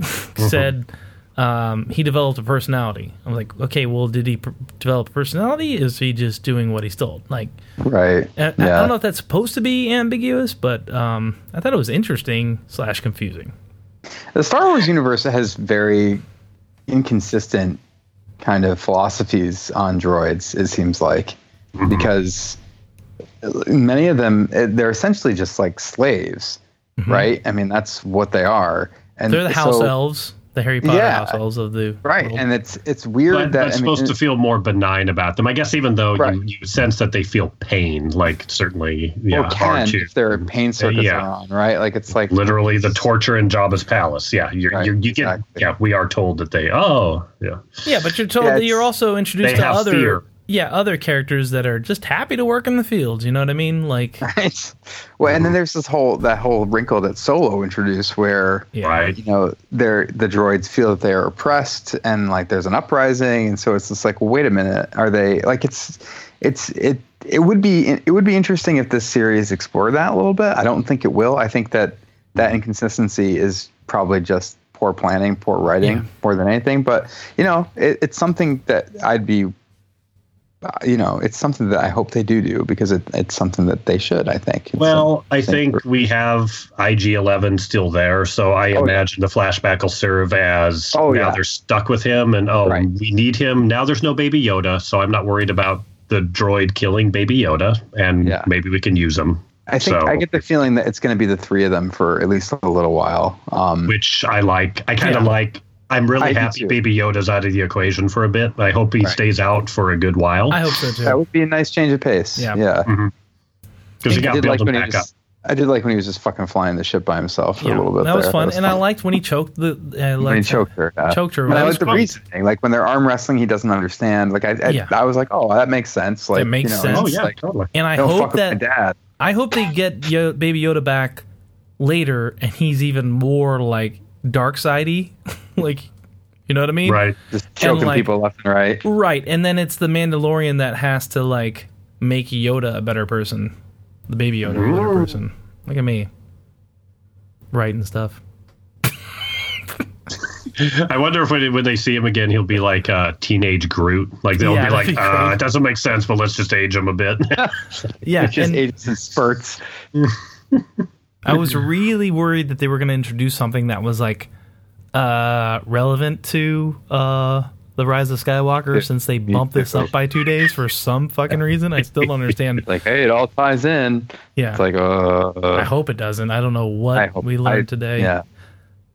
[laughs] said, um, he developed a personality. I'm like, okay, well, did he pr- develop a personality? Is he just doing what he's told? Like, Right. I, I don't know if that's supposed to be ambiguous, but um, I thought it was interesting slash confusing. The Star Wars universe has very inconsistent kind of philosophies on droids. It seems like because many of them they're essentially just like slaves, right? I mean, that's what they are. And Mm-hmm. They're the house so- elves, the Harry Potter Yeah. house elves of the right? world. And it's it's weird But, that but I mean, supposed to feel more benign about them. I guess even though Right. you, you sense that they feel pain, like certainly yeah, or can R2. if their pain uh, circuits yeah. are on, right? Like it's like literally the torture in Jabba's palace. Yeah, you're, Right, you're, you get. exactly. Yeah, we are told that they. Oh, yeah. yeah, but you're told Yeah, that you're also introduced to other fear. Yeah other characters that are just happy to work in the fields. You know what I mean? Like, [laughs] Right. Well, and then there's this whole that whole wrinkle that Solo introduced, where yeah. Right. you know they're the droids feel that they are oppressed, and like there's an uprising, and so it's just like, well, wait a minute, are they like it's it's it it would be it would be interesting if this series explored that a little bit. I don't think it will. I think that that inconsistency is probably just poor planning, poor writing, Yeah. more than anything. But you know, it, it's something that I'd be you know, it's something that I hope they do do because it, it's something that they should. I think. It's Well, a- I think we have IG Eleven still there, so I Oh, imagine the flashback will serve as Oh, now yeah. they're stuck with him, and oh, Right. we need him now. There's no Baby Yoda, so I'm not worried about the droid killing Baby Yoda, and Yeah. maybe we can use him. I think so- I get the feeling that it's going to be the three of them for at least a little while. Um, which I like. I kind of Yeah. like. I'm really I happy. Baby Yoda's out of the equation for a bit. I hope he Right. stays out for a good while I hope so too. that would be a nice change of pace. Yeah. yeah. Mm-hmm. because he I got did like built when he back up. was. I did like when he was just fucking flying the ship by himself for Yeah, a little bit. that was there. fun, and I liked when he choked the. I when he choked her. yeah. choked her. And I That like was the reasoning. Like when they're arm wrestling, he doesn't understand. Like I, I, Yeah. I was like, oh, that makes sense. Like it makes you know, sense. Oh yeah, like, totally. And I hope fuck with my that dad. I hope they get Yo- Baby Yoda back later, and he's even more like dark sidey, [laughs] like you know what I mean? Right. Just choking like- people left and right. Right. And then it's the Mandalorian that has to like make Yoda a better person, the Baby Yoda a better person. Look at me, writing stuff. [laughs] I wonder if when, when they see him again, he'll be like uh, teenage Groot. Like they'll Yeah, be like, be uh, great. it doesn't make sense, but let's just age him a bit. [laughs] [laughs] Yeah. It just and ages in spurts. I was really worried that they were going to introduce something that was like uh relevant to uh the Rise of Skywalker since they bumped this up by two days for some fucking reason. I still don't understand. [laughs] Like, hey, it all ties in. Yeah. It's like, uh, I hope it doesn't. I don't know what hope we learned I- today. Yeah.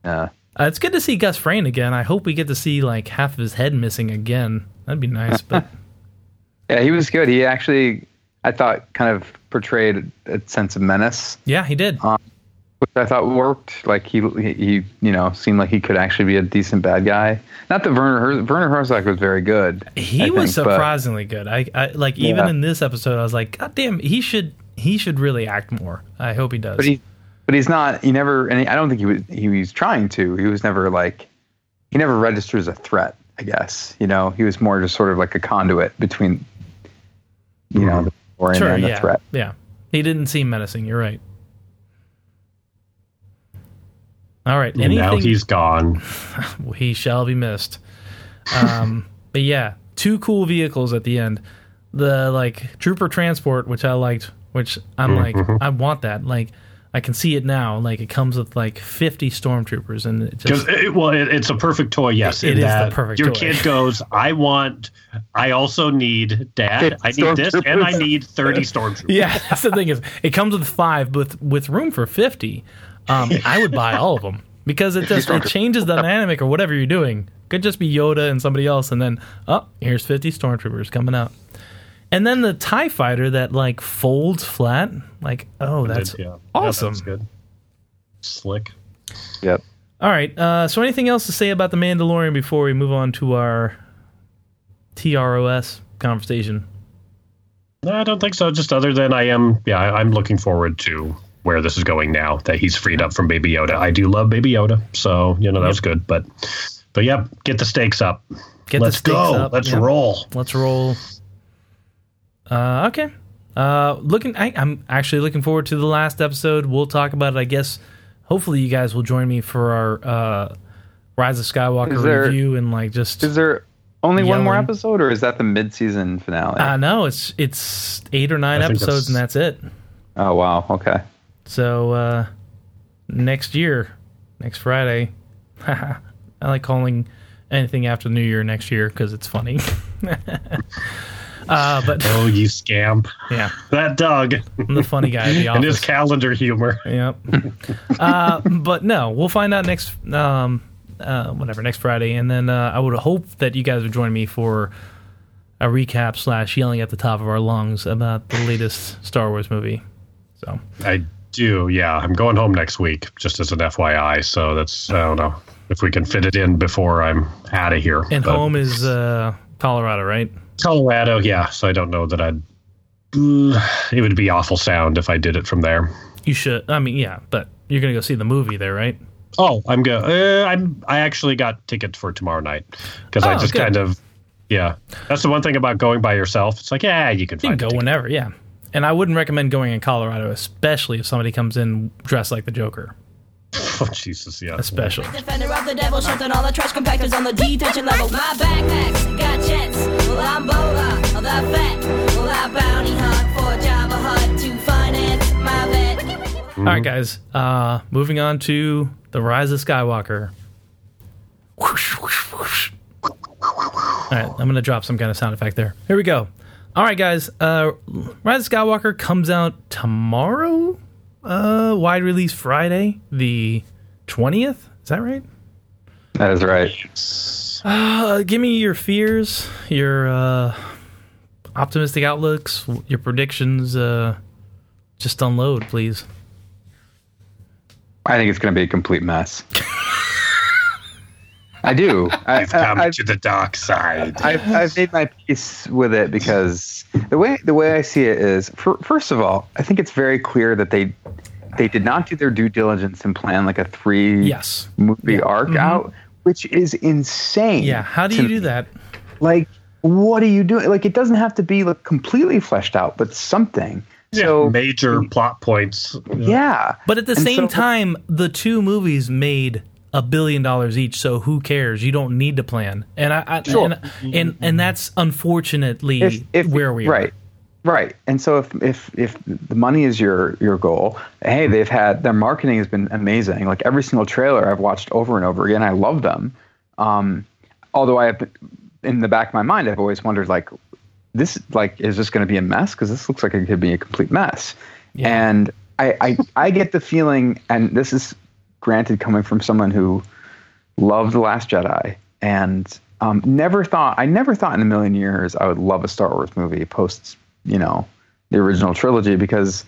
Yeah. Uh, it's good to see Gus Fring again. I hope we get to see like half of his head missing again. That'd be nice. But [laughs] [laughs] Yeah, he was good. He actually, I thought, kind of portrayed a sense of menace, yeah, he did. Which I thought worked. Like he, he, he, you know, seemed like he could actually be a decent bad guy. Not that Werner Herz- Werner Herzog was very good. He I was think, but- surprisingly good. I, I like even Yeah. in this episode, I was like, God damn, he should he should really act more. I hope he does. but he, but he's not. He never, and I don't think he was. He was trying to. He was never like, he never registers a threat. I guess you know, he was more just sort of like a conduit between, you know, mm-hmm. the Mandalorian sure, and the yeah, threat. yeah. He didn't seem menacing. You're right. All right. and Anything now he's gone. [laughs] he shall be missed. Um, [laughs] but yeah, two cool vehicles at the end. The like trooper transport, which I liked, which I'm like, I want that. Like, I can see it now. Like it comes with like 50 stormtroopers, and it just it, well, it, it's a perfect toy. Yes, It- it the that perfect Your toy. kid goes, "I want. I also need dad. I need this, and I need thirty stormtroopers." [laughs] yeah. That's the thing is, it comes with five, but with, with room for 50. Um, I would buy all of them because it [laughs] just it changes the dynamic or whatever you're doing. Could just be Yoda and somebody else, and then oh, here's 50 stormtroopers coming out. And then the Tie Fighter that like folds flat, like oh, that's Yeah. Yeah, awesome. that's good. Slick. Yep. All right. Uh, so, anything else to say about the Mandalorian before we move on to our TROS conversation? No, I don't think so. Just other than I am, yeah, I'm looking forward to where this is going now. That he's freed up from Baby Yoda. I do love Baby Yoda, so you know that was good. But, but yeah, get the stakes up. Get Let's the stakes go. up. Let's Yep. roll. Let's roll. Uh, okay. Uh, looking, I, I'm actually looking forward to the last episode. We'll talk about it. I guess. Hopefully, you guys will join me for our uh, Rise of Skywalker there- review and like just. Is there only one more episode, or is that the mid-season finale? Uh, no, it's it's eight or nine I think episodes and that's it. oh wow. Okay. So uh, next year, next Friday, [laughs] I like calling anything after New Year next year because it's funny. [laughs] uh, but [laughs] Oh, you scamp! yeah, That Doug I'm the funny guy at the and his calendar humor. Yep. uh, but no, we'll find out next, um, uh, whatever, next Friday, and then uh, I would hope that you guys would join me for a recap slash yelling at the top of our lungs about the latest Star Wars movie. So I do. Yeah, I'm going home next week, just as an FYI. So that's I don't know if we can fit it in before I'm out of here. and But home is uh, Colorado, right? Colorado. Yeah, so I don't know that I'd. [sighs] It would be awful sound if I did it from there. You should. I mean, yeah, but you're gonna go see the movie there, right? Oh, I'm good. Uh, I'm. I actually got tickets for tomorrow night because I Oh, just good. kind of. Yeah, that's the one thing about going by yourself. It's like, yeah, you can You can go whenever, yeah. And I wouldn't recommend going in Colorado, especially if somebody comes in dressed like the Joker. Oh Jesus, yeah. Especially. Defender of the devil, shunting all the trash compactors on the detention level. My backpacks got jets. Well, I'm Boba, of that Fett. Well, I bounty hunt for Jabba Hutt to finance my vet. All right, guys. Uh, moving on to the Rise of Skywalker. Whoosh, whoosh, whoosh. All right, I'm gonna drop some kind of sound effect there. Here we go. All right, guys. Uh, Rise of Skywalker comes out tomorrow. Uh, wide release Friday, the twentieth. Is that right? That is right. Uh, give me your fears, your uh, optimistic outlooks, your predictions. Uh, just unload, please. I think it's going to be a complete mess. [laughs] I do. I, I've come I, to the dark side. I've, I've made my peace with it because the way the way I see it is, for, first of all, I think it's very clear that they they did not do their due diligence and plan like a three Yes. movie arc mm-hmm. out, which is insane. Yeah. How do you do me. that? Like, what are you doing? Like, it doesn't have to be like completely fleshed out, but something. Yeah, So major plot points. yeah, But at the And same so- time, the two movies made a billion dollars each, so who cares? You don't need to plan. And I, I Sure. and, and and that's unfortunately if, if where we right, are. right. Right. And so if if if the money is your your goal, hey, they've had their marketing has been amazing. Like every single trailer I've watched over and over again, I love them. Um, although I have been, in the back of my mind, I've always wondered like this like is this going to be a mess because this looks like it could be a complete mess. And I, I I get the feeling, and this is granted coming from someone who loved the Last Jedi and um, never thought I never thought in a million years I would love a Star Wars movie post you know the original trilogy because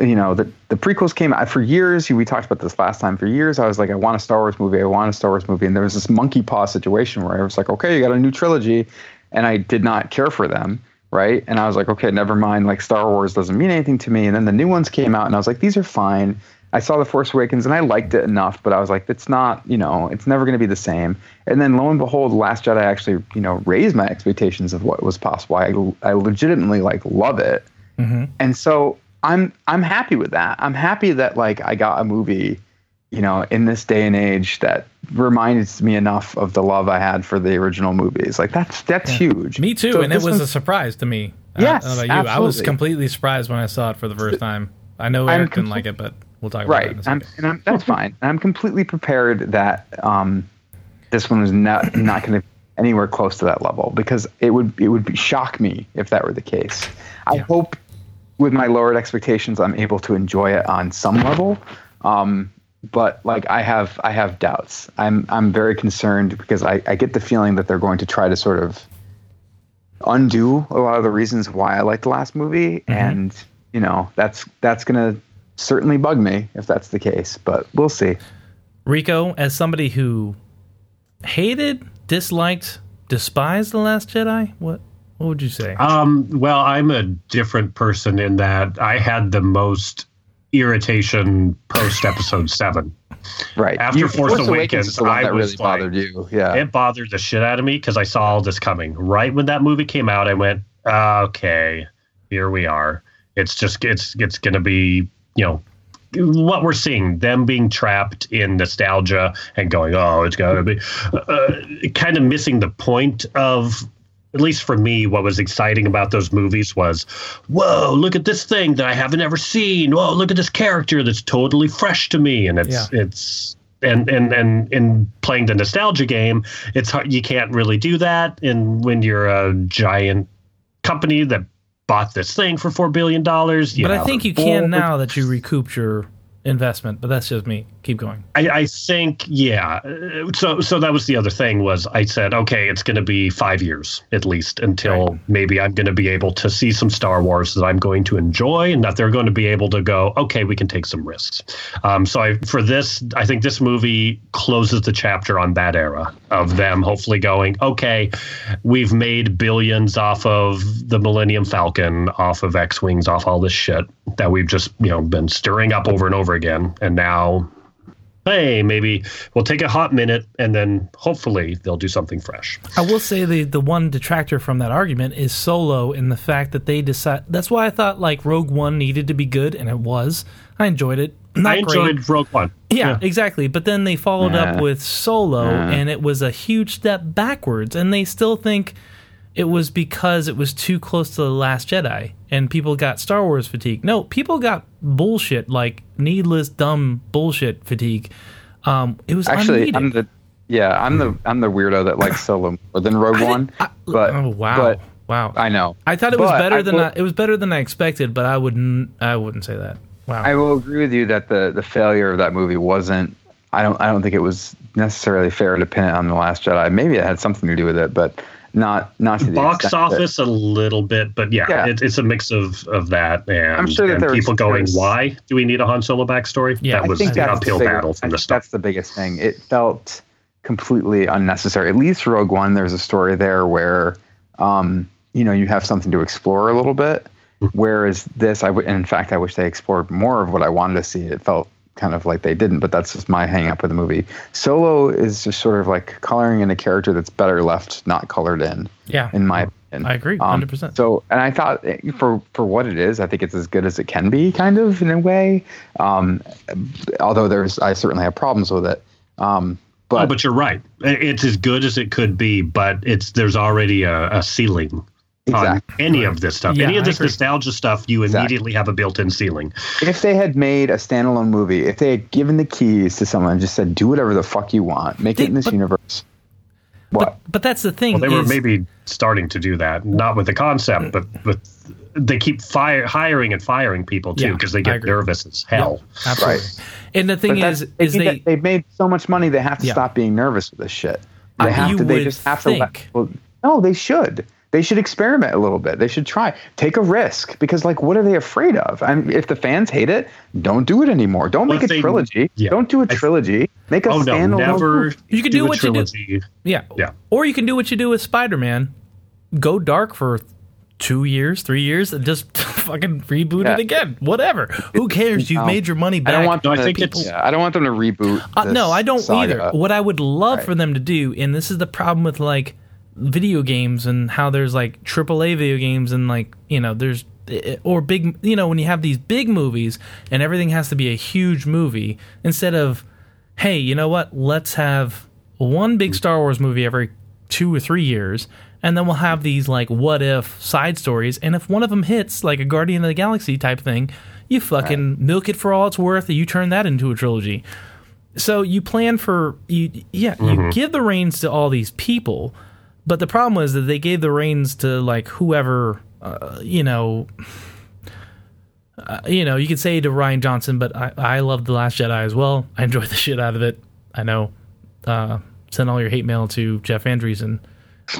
you know the the prequels came out for years. We talked about this last time. For years, I was like, I want a Star Wars movie. I want a Star Wars movie. And there was this monkey paw situation where I was like, okay, you got a new trilogy, and I did not care for them, right? And I was like, okay, never mind. Like Star Wars doesn't mean anything to me. And then the new ones came out, and I was like, these are fine. I saw The Force Awakens and I liked it enough, but I was like, it's not, you know, it's never going to be the same. And then lo and behold, Last Jedi actually, you know, raised my expectations of what was possible. I, I legitimately like love it. Mm-hmm. And so I'm I'm happy with that. I'm happy that like I got a movie, you know, in this day and age that reminds me enough of the love I had for the original movies. Like that's that's huge. Me too, So and it was a surprise to me. Uh, yes, I don't know about you. I was completely surprised when I saw it for the first time. I know Eric didn't like it, but We'll talk about that right and I'm, that's fine. [laughs] I'm completely prepared that um, this one was not not going to be anywhere close to that level because it would it would be, shock me if that were the case. I Yeah. hope with my lowered expectations i'm able to enjoy it on some level. Um, but like i have i have doubts. I'm i'm very concerned because I, I get the feeling that they're going to try to sort of undo a lot of the reasons why i liked the last movie. And you know that's that's gonna certainly bug me if that's the case but we'll see Rico, as somebody who hated, disliked, despised the Last Jedi, what what would you say? Um, well, I'm a different person in that I had the most irritation post episode [laughs] seven. right After Force Awakens, is the one I that was really bothered you yeah It bothered the shit out of me because I saw all this coming. Right when that movie came out, I went, okay, here we are. It's just it's it's gonna be, you know, what we're seeing, them being trapped in nostalgia and going, oh, it's gonna be uh, kind of missing the point of at least for me, what was exciting about those movies was, whoa, look at this thing that I haven't ever seen. Whoa, look at this character that's totally fresh to me, and it's Yeah. it's and and and in playing the nostalgia game, it's hard. You can't really do that, and when you're a giant company that bought this thing for four billion dollars, but I think you can now that you recouped your investment. But that's just me. Keep going. I, I think yeah. So so that was the other thing was I said okay it's going to be five years at least until maybe I'm going to be able to see some Star Wars that I'm going to enjoy and that they're going to be able to go okay we can take some risks. Um, so I for this I think this movie closes the chapter on that era of them hopefully going okay we've made billions off of the Millennium Falcon off of X wings off all this shit that we've just you know been stirring up over and over again and now hey, maybe we'll take a hot minute and then hopefully they'll do something fresh. I will say the the one detractor from that argument is Solo in the fact that they decide. That's why I thought like Rogue One needed to be good, and it was. I enjoyed it. Not I enjoyed great. Rogue One. Yeah, exactly. But then they followed up with Solo, Nah. and it was a huge step backwards. And they still think it was because it was too close to the Last Jedi, and people got Star Wars fatigue. No, people got bullshit like needless, dumb bullshit fatigue. Um, it was actually unneeded. i'm the yeah i'm the i'm the weirdo that likes solo more than rogue one I- but oh wow, but wow. i know I thought it was But better I than will- I, it was better than I expected, but I wouldn't I wouldn't say that. Wow. I will agree with you that the the failure of that movie wasn't. I don't. I don't think it was necessarily fair to pin it on the Last Jedi. Maybe it had something to do with it, but not not to the Box extent that- office a little bit, but yeah, Yeah. It, it's a mix of, of that and, I'm sure that and there people going, there why do we need a Han Solo backstory? Yeah, that I was think the that's uphill the battle from the start. That's the biggest thing. It felt completely unnecessary. At least Rogue One, there's a story there where, um, you know, you have something to explore a little bit. Whereas this, I in fact, I wish they explored more of what I wanted to see. It felt kind of like they didn't, but that's just my hang up with the movie. Solo is just sort of like coloring in a character that's better left not colored in, yeah. in my opinion. I agree, Um, 100%. So, and I thought for for what it is, I think it's as good as it can be, kind of in a way. Um, although there's, I certainly have problems with it. Um, but, oh, but you're right. It's as good as it could be, but it's there's already a, a ceiling on any of this stuff. Yeah, any of this nostalgia stuff, you Exactly. immediately have a built-in ceiling. if they had made a standalone movie, if they had given the keys to someone and just said, "Do whatever the fuck you want, make They- it in this but- universe," what? But but that's the thing. Well, they were maybe starting to do that, not with the concept, but with they keep fire, hiring and firing people too Yeah, because they get nervous as hell. absolutely. And the thing But is, they is they they've made so much money they have to Yeah. stop being nervous with this shit. They Uh, have you to. They just have to. Let, well, no, they should. They should experiment a little bit. They should try take a risk because, like, what are they afraid of? I mean, if the fans hate it, don't do it anymore. Don't Well, make a they- trilogy. yeah. Don't do a trilogy. Make a Oh no, standalone. never. You can do, do a what you do. yeah Yeah. Or you can do what you do with Spider Man, go dark for two years, three years, and just [laughs] fucking reboot Yeah. it again. Whatever. Who cares? You've No. made your money back. I don't want. No, Them I to, think it's- yeah, I don't want them to reboot. Uh, this no, I don't saga. either. What I would love Right. for them to do, and this is the problem with like video games and how there's like AAA video games and like you know there's eh, or big you know when you have these big movies and everything has to be a huge movie instead of hey you know what let's have one big Star Wars movie every two or three years, and then we'll have these like what if side stories. And if one of them hits, like a Guardian of the Galaxy type thing, you fucking milk it for all it's worth, and you turn that into a trilogy. So you plan for you, yeah, you give the reins to all these people, but the problem was that they gave the reins to like whoever, uh, you know. Uh, you know, you could say to Rian Johnson, but I, I love The Last Jedi as well. I enjoyed [laughs] the shit out of it. I know. Uh, send all your hate mail to Jeff Andreessen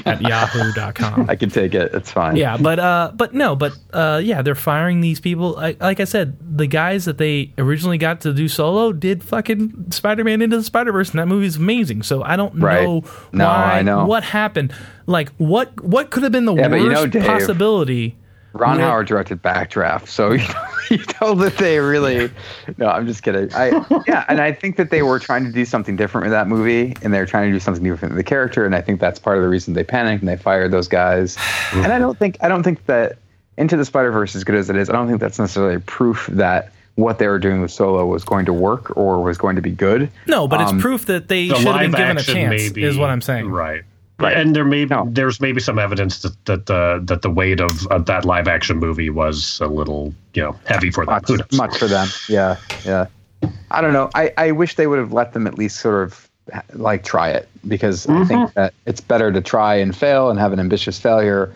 at yahoo.com. [laughs] I can take it. It's fine. Yeah, but uh, but no, but uh, yeah, they're firing these people. I, like I said, the guys that they originally got to do solo did fucking Spider-Man into the Spider-Verse, and that movie's amazing. So I don't Right. know No, why, I know. what happened. Like what what could have been the Yeah, worst you know, possibility? Ron Yeah. Howard directed Backdraft, so [laughs] you know, you know that they really. No, I'm just kidding. I [laughs] yeah, and I think that they were trying to do something different with that movie, and they were trying to do something different with the character, and I think that's part of the reason they panicked and they fired those guys. [sighs] and I don't think I don't think that Into the Spider Verse, as good as it is, I don't think that's necessarily proof that what they were doing with Solo was going to work or was going to be good. No, but Um, it's proof that they The should have been given a chance. maybe is what I'm saying. Right. Right. And there may No. there's maybe some evidence that that the that the weight of, of that live action movie was a little you know heavy for them. much, much for them. Yeah, yeah. I don't know. I, I wish they would have let them at least sort of like try it because I Mm-hmm. think that it's better to try and fail and have an ambitious failure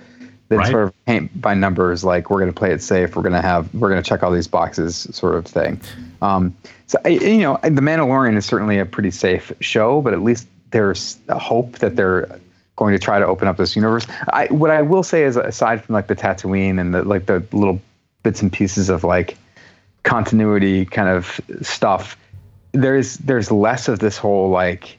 than Right. sort of paint by numbers like we're going to play it safe. We're going to have we're going to check all these boxes sort of thing. Um, so I, you know, The Mandalorian is certainly a pretty safe show, but at least there's a hope that they're going to try to open up this universe. I what I will say is aside from like the Tatooine and the like the little bits and pieces of like continuity kind of stuff, there's there's less of this whole like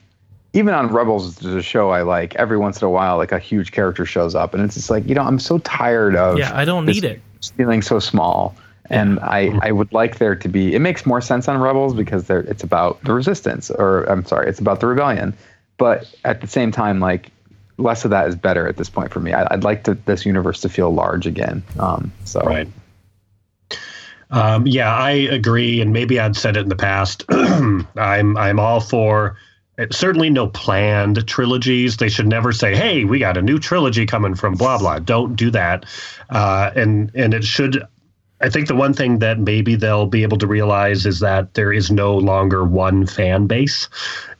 even on Rebels there's a show I like every once in a while like a huge character shows up and it's just like you know I'm so tired of Yeah, I don't need it. feeling so small and I, I would like there to be it makes more sense on rebels because there it's about the resistance or i'm sorry it's about the rebellion but at the same time like less of that is better at this point for me I, i'd like to, this universe to feel large again um so Right. Um, yeah, I agree, and maybe I'd said it in the past. [clears throat] I'm I'm all for uh, certainly no planned trilogies. They should never say, "Hey, we got a new trilogy coming from blah blah." Don't do that. Uh, and and it should. I think the one thing that maybe they'll be able to realize is that there is no longer one fan base.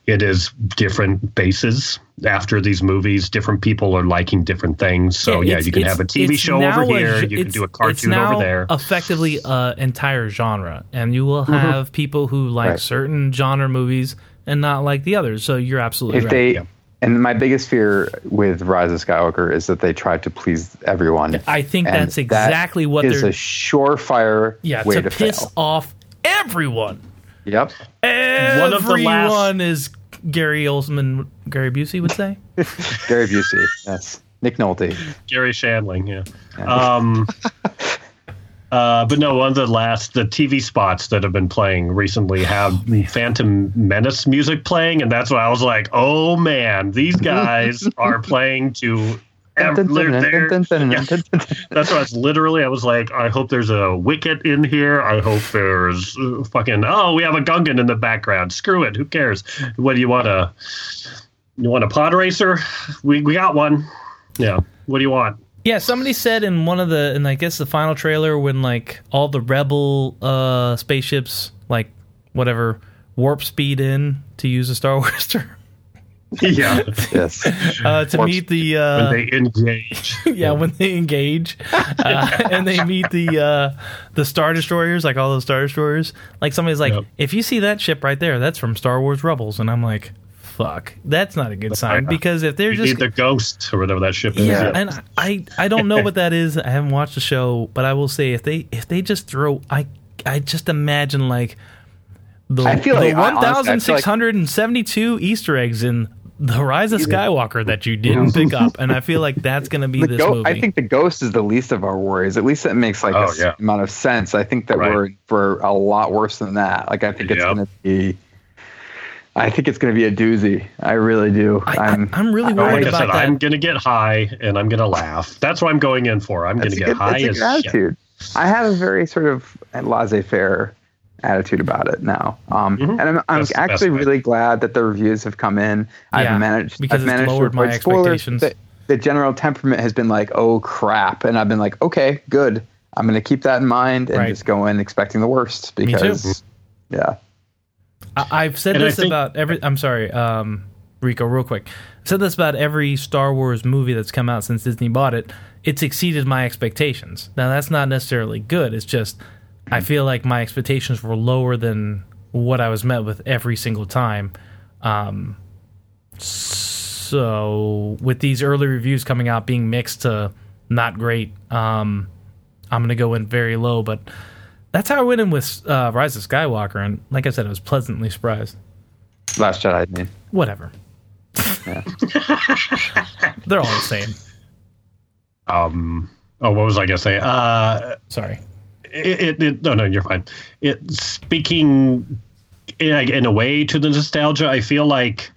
It is different bases after these movies. Different people are liking different things. So yeah, it's- you can have a TV show over here. ge- You can do a it's cartoon now over there. Effectively, an entire genre, and you will have people who like Mm-hmm. Right. certain genre movies and not like the others. So you're absolutely if right. they Yeah. and my biggest fear with rise of skywalker is that they try to please everyone I think And that's exactly that what is they're. a surefire yeah, way to to, piss fail off everyone. Yep Everyone of the last- one is Gary Oldman. Gary Busey would say. [laughs] gary busey yes nick nolte Garry Shandling, yeah. Um, [laughs] uh, but no, one of the last the TV spots that have been playing recently [sighs] have Phantom Menace music playing, and that's why I was like, oh man, these [laughs] guys are playing to. Ev- they're- they're- That's why it's literally. I was like, I hope there's a Wicket in here. I hope there's uh, fucking. Oh, we have a Gungan in the background. Screw it. Who cares? What do you want a? You want a pod racer? We we got one. Yeah. What do you want? Yeah, somebody said in one of the, and I guess the final trailer when like all the rebel uh spaceships, like whatever, warp speed in to use a Star [laughs] Wars term, [laughs] Yeah. yes uh, to Warp meet the uh, when they engage. [laughs] yeah when they engage uh, [laughs] and they meet the uh, the star destroyers like all those star destroyers like somebody's like Yep. if you see that ship right there that's from star wars rebels and i'm like fuck that's not a good sign because if they're You just need the ghost or whatever that ship is. yeah, Yeah. and I I don't know what that is. I haven't watched the show, but I will say if they if they just throw I I just imagine like the, I feel the like- I- honestly, I feel like- 1672 Easter eggs in the Rise of Skywalker that you didn't pick up, and I feel like [laughs] that's going to be the this go- movie. I think the ghost is the least of our worries. At least it makes like Oh, a s- yeah. amount of sense. I think that Right. we're for a lot worse than that. Like I think it's Yep. going to be. I think it's going to be a doozy. I really do. I, I'm. I, am really I- worried Like I about said, that. I'm gonna get high and I'm gonna laugh. That's what I'm going in for. I'm gonna get good, high as good shit. I have a very sort of laissez-faire attitude about it now. Um, And I'm, I'm That's the best actually really glad that the reviews have come in. Yeah, I've managed because I've managed lowered to my spoilers. expectations. The, the general temperament has been like, oh crap, and I've been like, okay, good. I'm going to keep that in mind and Right. just go in expecting the worst too. because, yeah. I, I've said And this think- about every. I'm sorry, um, Rico, real quick. I've said this about every Star Wars movie that's come out since Disney bought it. It's exceeded my expectations. Now that's not necessarily good. It's just I feel like my expectations were lower than what I was met with every single time. Um, so with these early reviews coming out being mixed to not great, um, I'm gonna go in very low, but that's how I went in with uh, Rise of Skywalker, and like I said, I was pleasantly surprised. Last Jedi, I mean. Whatever. [laughs] They're all the same. Um, oh, what was I gonna say? Uh, Sorry. It, it, it no no you're fine. It speaking in, in a way to the nostalgia i feel like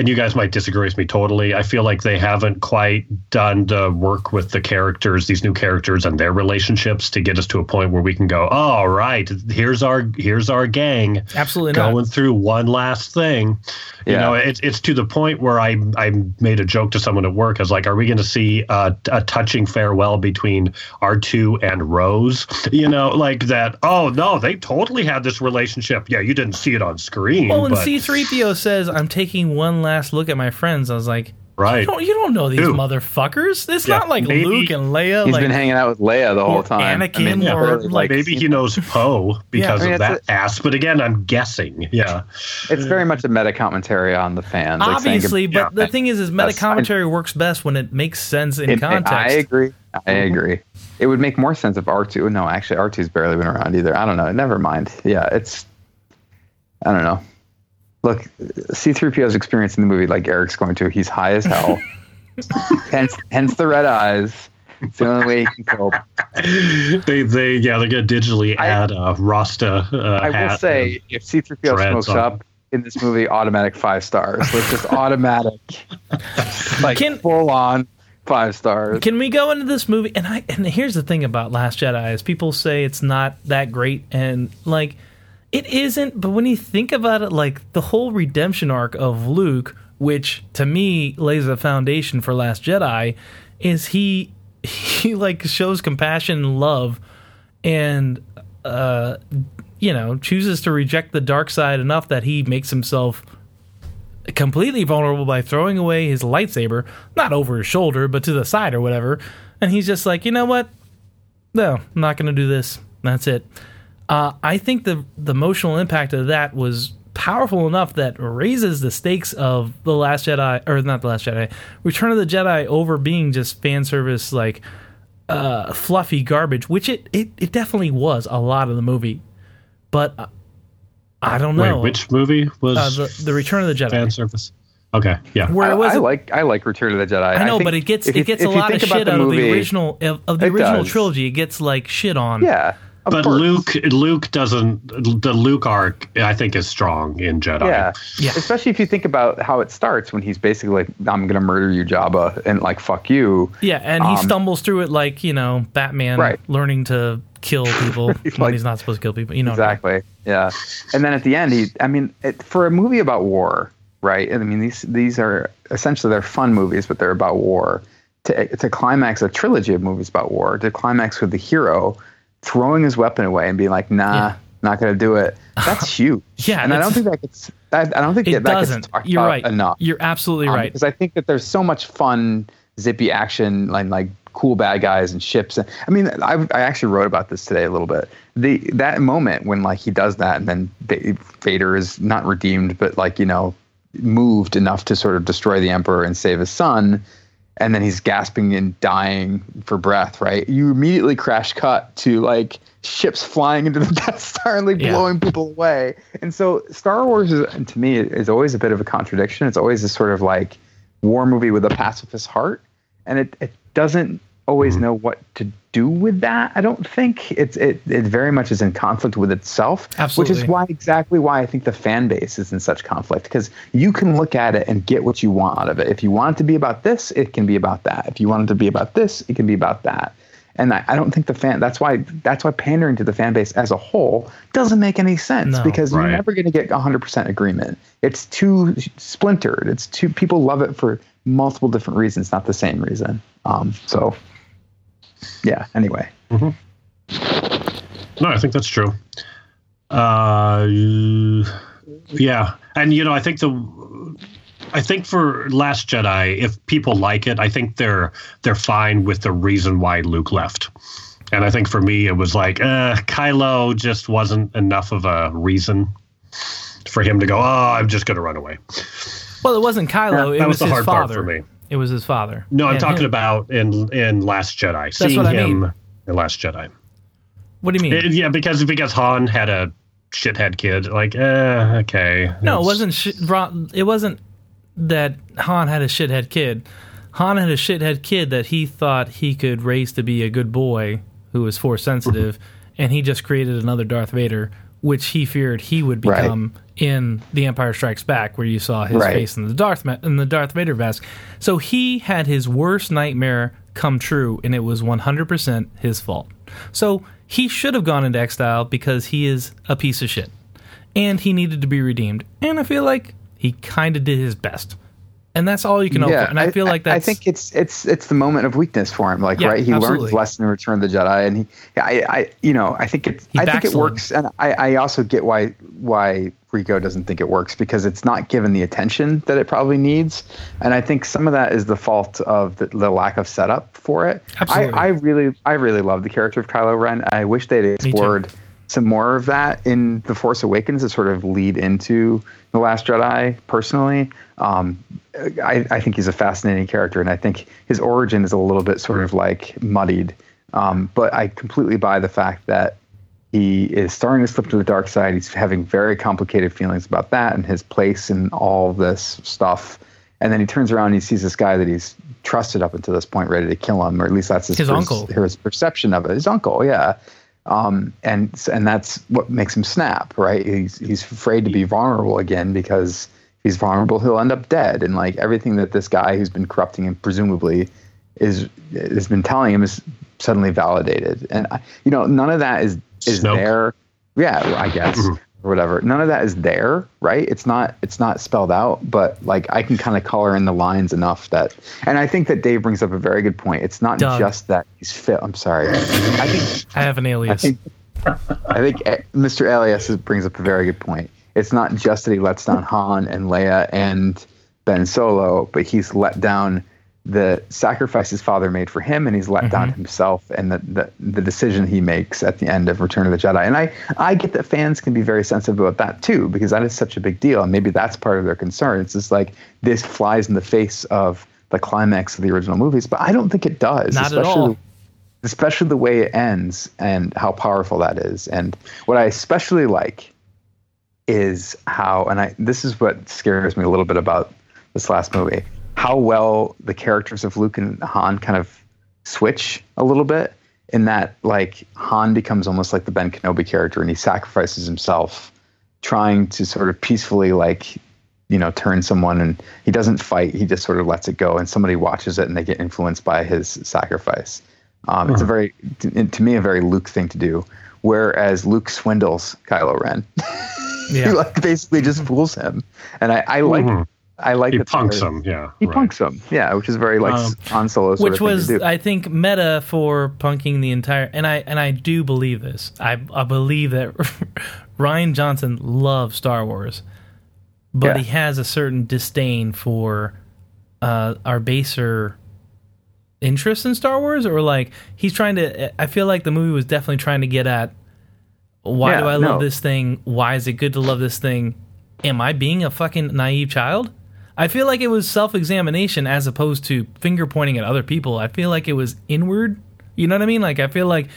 and you guys might disagree with me totally i feel like they haven't quite done the work with the characters these new characters and their relationships to get us to a point where we can go all right here's our here's our gang Absolutely going not. through one last thing. You know, it's it's to the point where I I made a joke to someone at work. I was like, "Are we going to see a, a touching farewell between R two and Rose?" You know, like that. Oh no, they totally had this relationship. Yeah, you didn't see it on screen. Well, when but, C3PO says, I'm taking one last look at my friends, I was like, right. you don't, you don't know these Who? motherfuckers. It's Yeah, not like maybe- Luke and Leia. He's like, been hanging out with Leia the whole or time. Anakin Yeah. or, like- Maybe he knows [laughs] Poe because I mean, of it's that ass, but again, I'm guessing. Yeah, it's very much a meta commentary on the fans. like saying obviously, goodbye. but the thing is, is meta commentary works best when it makes sense in It- context. I agree. I Mm-hmm. agree. It would make more sense if R2. No, actually, R2's barely been around either. I don't know. Never mind. Yeah, it's. I don't know. Look, C3PO's experience in the movie, like Eric's going to, he's high as hell. [laughs] hence, hence the red eyes. It's the only way he can cope. they they yeah they're gonna digitally I- add a Rasta. Uh, I will hat say, if C3PO smokes on. up in this movie, automatic five stars. It's just automatic, [laughs] like Can- full on five stars. Can we go into this movie? And I and here's the thing about Last Jedi is people say it's not that great, and like it isn't. But when you think about it, like the whole redemption arc of Luke, which to me lays a foundation for Last Jedi, is he [laughs] he like shows compassion and love, and uh, you know chooses to reject the dark side enough that he makes himself completely vulnerable by throwing away his lightsaber, not over his shoulder, but to the side or whatever. And he's just like, you know what? No, I'm not to do this. That's it. Uh, I think the the emotional impact of that was powerful enough that raises the stakes of the Last Jedi, or not the Last Jedi, Return of the Jedi over being just fan service like uh, fluffy garbage, which it, it it definitely was a lot of the movie. But uh, I don't Wait, know which movie was uh, the the Return of the Jedi. fan service? Okay, yeah. where I, it was I like I like Return of the Jedi. I know, think but it gets it gets if a you lot of shit the out of the movie- original of, of the original does. trilogy. It gets like shit on. Yeah, of But course. Luke, Luke doesn't. The Luke arc, I think, is strong in Jedi. Yeah. Yeah. Especially if you think about how it starts when he's basically like, I'm going to murder you, Jabba, and like, fuck you. yeah, and he Um, stumbles through it like you know Batman Right. learning to kill [laughs] people when Like- he's not supposed to kill people. You know, what I mean. Exactly. Yeah. And then at the end, he, I mean, it, for a movie about war, right? I mean, these, these are essentially, they're fun movies, but they're about war. To, to climax a trilogy of movies about war, to climax with the hero throwing his weapon away and being like, nah, Yeah. not going to do it. [laughs] That's huge. Yeah, And I don't think that gets, I, I don't think It that, doesn't. You're right. enough. You're absolutely Um, right. Because I think that there's so much fun, zippy action, like like cool bad guys and ships. And I mean, I, I actually wrote about this today a little bit. The that moment when like he does that, and then Vader is not redeemed, but like you know, moved enough to sort of destroy the Emperor and save his son. And then he's gasping and dying for breath, right? You immediately crash cut to like ships flying into the [laughs] Death Star and like Yeah. blowing people away. And so Star Wars is, to me is always a bit of a contradiction. It's always this sort of like war movie with a pacifist heart, and it, it doesn't always mm-hmm. know what to do with that. I don't think it's it it very much is in conflict with itself, which is why exactly why I think the fan base is in such conflict because you can look at it and get what you want out of it. If you want it to be about this, it can be about that. If you want it to be about this, it can be about that. And I, I don't think the fan. That's why. That's why pandering to the fan base as a whole doesn't make any sense No. because Right. you're never going to get 100% agreement. It's too splintered. It's too. People love it for multiple different reasons, not the same reason. Um. So. Yeah. Anyway. No, I think that's true. Uh, yeah, and you know, I think the, I think for Last Jedi, if people like it, I think they're they're fine with the reason why Luke left. And I think for me, it was like, uh, Kylo just wasn't enough of a reason for him to go. Oh, I'm just going to run away. Well, it wasn't Kylo. that it was was, the his hard part father. for me. It was his father. No, I'm talking him- about in in Last Jedi, seeing what I him mean. in Last Jedi. What do you mean? It- yeah, because because Han had a shithead kid. Like, uh, okay. No, it wasn't. Sh- it wasn't that Han had a shithead kid. Han had a shithead kid that he thought he could raise to be a good boy who was force sensitive, and he just created another Darth Vader, which he feared he would Right. become in The Empire Strikes Back, where you saw his Right. face in the Darth Ma- in the Darth Vader mask. So he had his worst nightmare come true, and it was 100% his fault. So he should have gone into exile because he is a piece of shit and he needed to be redeemed. And I feel like he kind of did his best, and that's all you can hope for. And I, feel like that's I think it's it's it's the moment of weakness for him. Like Yeah, right, he learned absolutely. his lesson in Return of the Jedi, and he, I, I, you know, I think it, He I think it works, and I, I also get why why Rico doesn't think it works because it's not given the attention that it probably needs, and I think some of that is the fault of the, the lack of setup for it. Absolutely. I, I really, I really love the character of Kylo Ren. I wish they'd explored some more of that in The Force Awakens to sort of lead into The Last Jedi, personally. Um, I, I think he's a fascinating character, and I think his origin is a little bit sort of like muddied. Um, but I completely buy the fact that he is starting to slip to the dark side. He's having very complicated feelings about that and his place in all this stuff. And then he turns around and he sees this guy that he's trusted up until this point, ready to kill him, or at least that's his, His pers- uncle. his perception of it. His uncle, yeah. Um, and and that's what makes him snap, right? He's he's afraid to be vulnerable again because if he's vulnerable, he'll end up dead. And like everything that this guy who's been corrupting him, presumably, is has been telling him is suddenly validated. And I, you know, none of that is is Snoke. there. Yeah, I guess or whatever. None of that is there, right? It's not it's not spelled out, but like I can kind of color in the lines enough that. And I think that Dave brings up a very good point. It's not Doug. just that he's fit. I'm sorry. I think I have an alias. I alias. think I think eh, Mr. Elias brings up a very good point. It's not just that he lets down Han and Leia and Ben Solo, but he's let down the sacrifice his father made for him, and he's let down mm-hmm. himself and the, the the decision he makes at the end of Return of the Jedi. And I I get that fans can be very sensitive about that too, because that is such a big deal, and maybe that's part of their concern. It's just like this flies in the face of the climax of the original movies, but I don't think it does. Not at especially all. especially the way it ends and how powerful that is. And what I especially like is how, and I this is what scares me a little bit about this last movie, how well the characters of Luke and Han kind of switch a little bit. In that, like Han becomes almost like the Ben Kenobi character, and he sacrifices himself, trying to sort of peacefully, like you know, turn someone, and he doesn't fight. He just sort of lets it go, and somebody watches it, and they get influenced by his sacrifice. Um, It's a very, to, to me, a very Luke thing to do. Whereas Luke swindles Kylo Ren, [laughs] he like basically just fools him, and I, I like, Mhm. I like He punks they're- him. Yeah. He right. punks him, yeah, which is very like Um, Han Solo sort Which of thing was, to do. I think, meta for punking the entire. And I and I do believe this. I I believe that [laughs] Rian Johnson loves Star Wars, but Yeah. he has a certain disdain for uh, our baser interest in Star Wars, or like he's trying to. I feel like the movie was definitely trying to get at why Yeah, do I no. love this thing? Why is it good to love this thing? Am I being a fucking naive child? I feel like it was self examination as opposed to finger pointing at other people. I feel like it was inward. You know what I mean? Like I feel like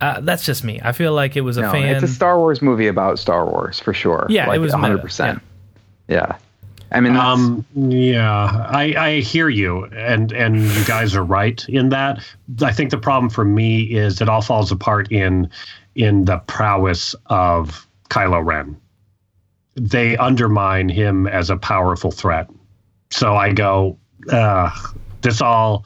uh, that's just me. I feel like it was a no, fan. it's a Star Wars movie about Star Wars for sure. Yeah, it was 100. percent Yeah, I mean, Um, yeah, I, I hear you, and and you guys are right in that. I think the problem for me is it all falls apart in in the prowess of Kylo Ren. They undermine him as a powerful threat. So I go, uh, this all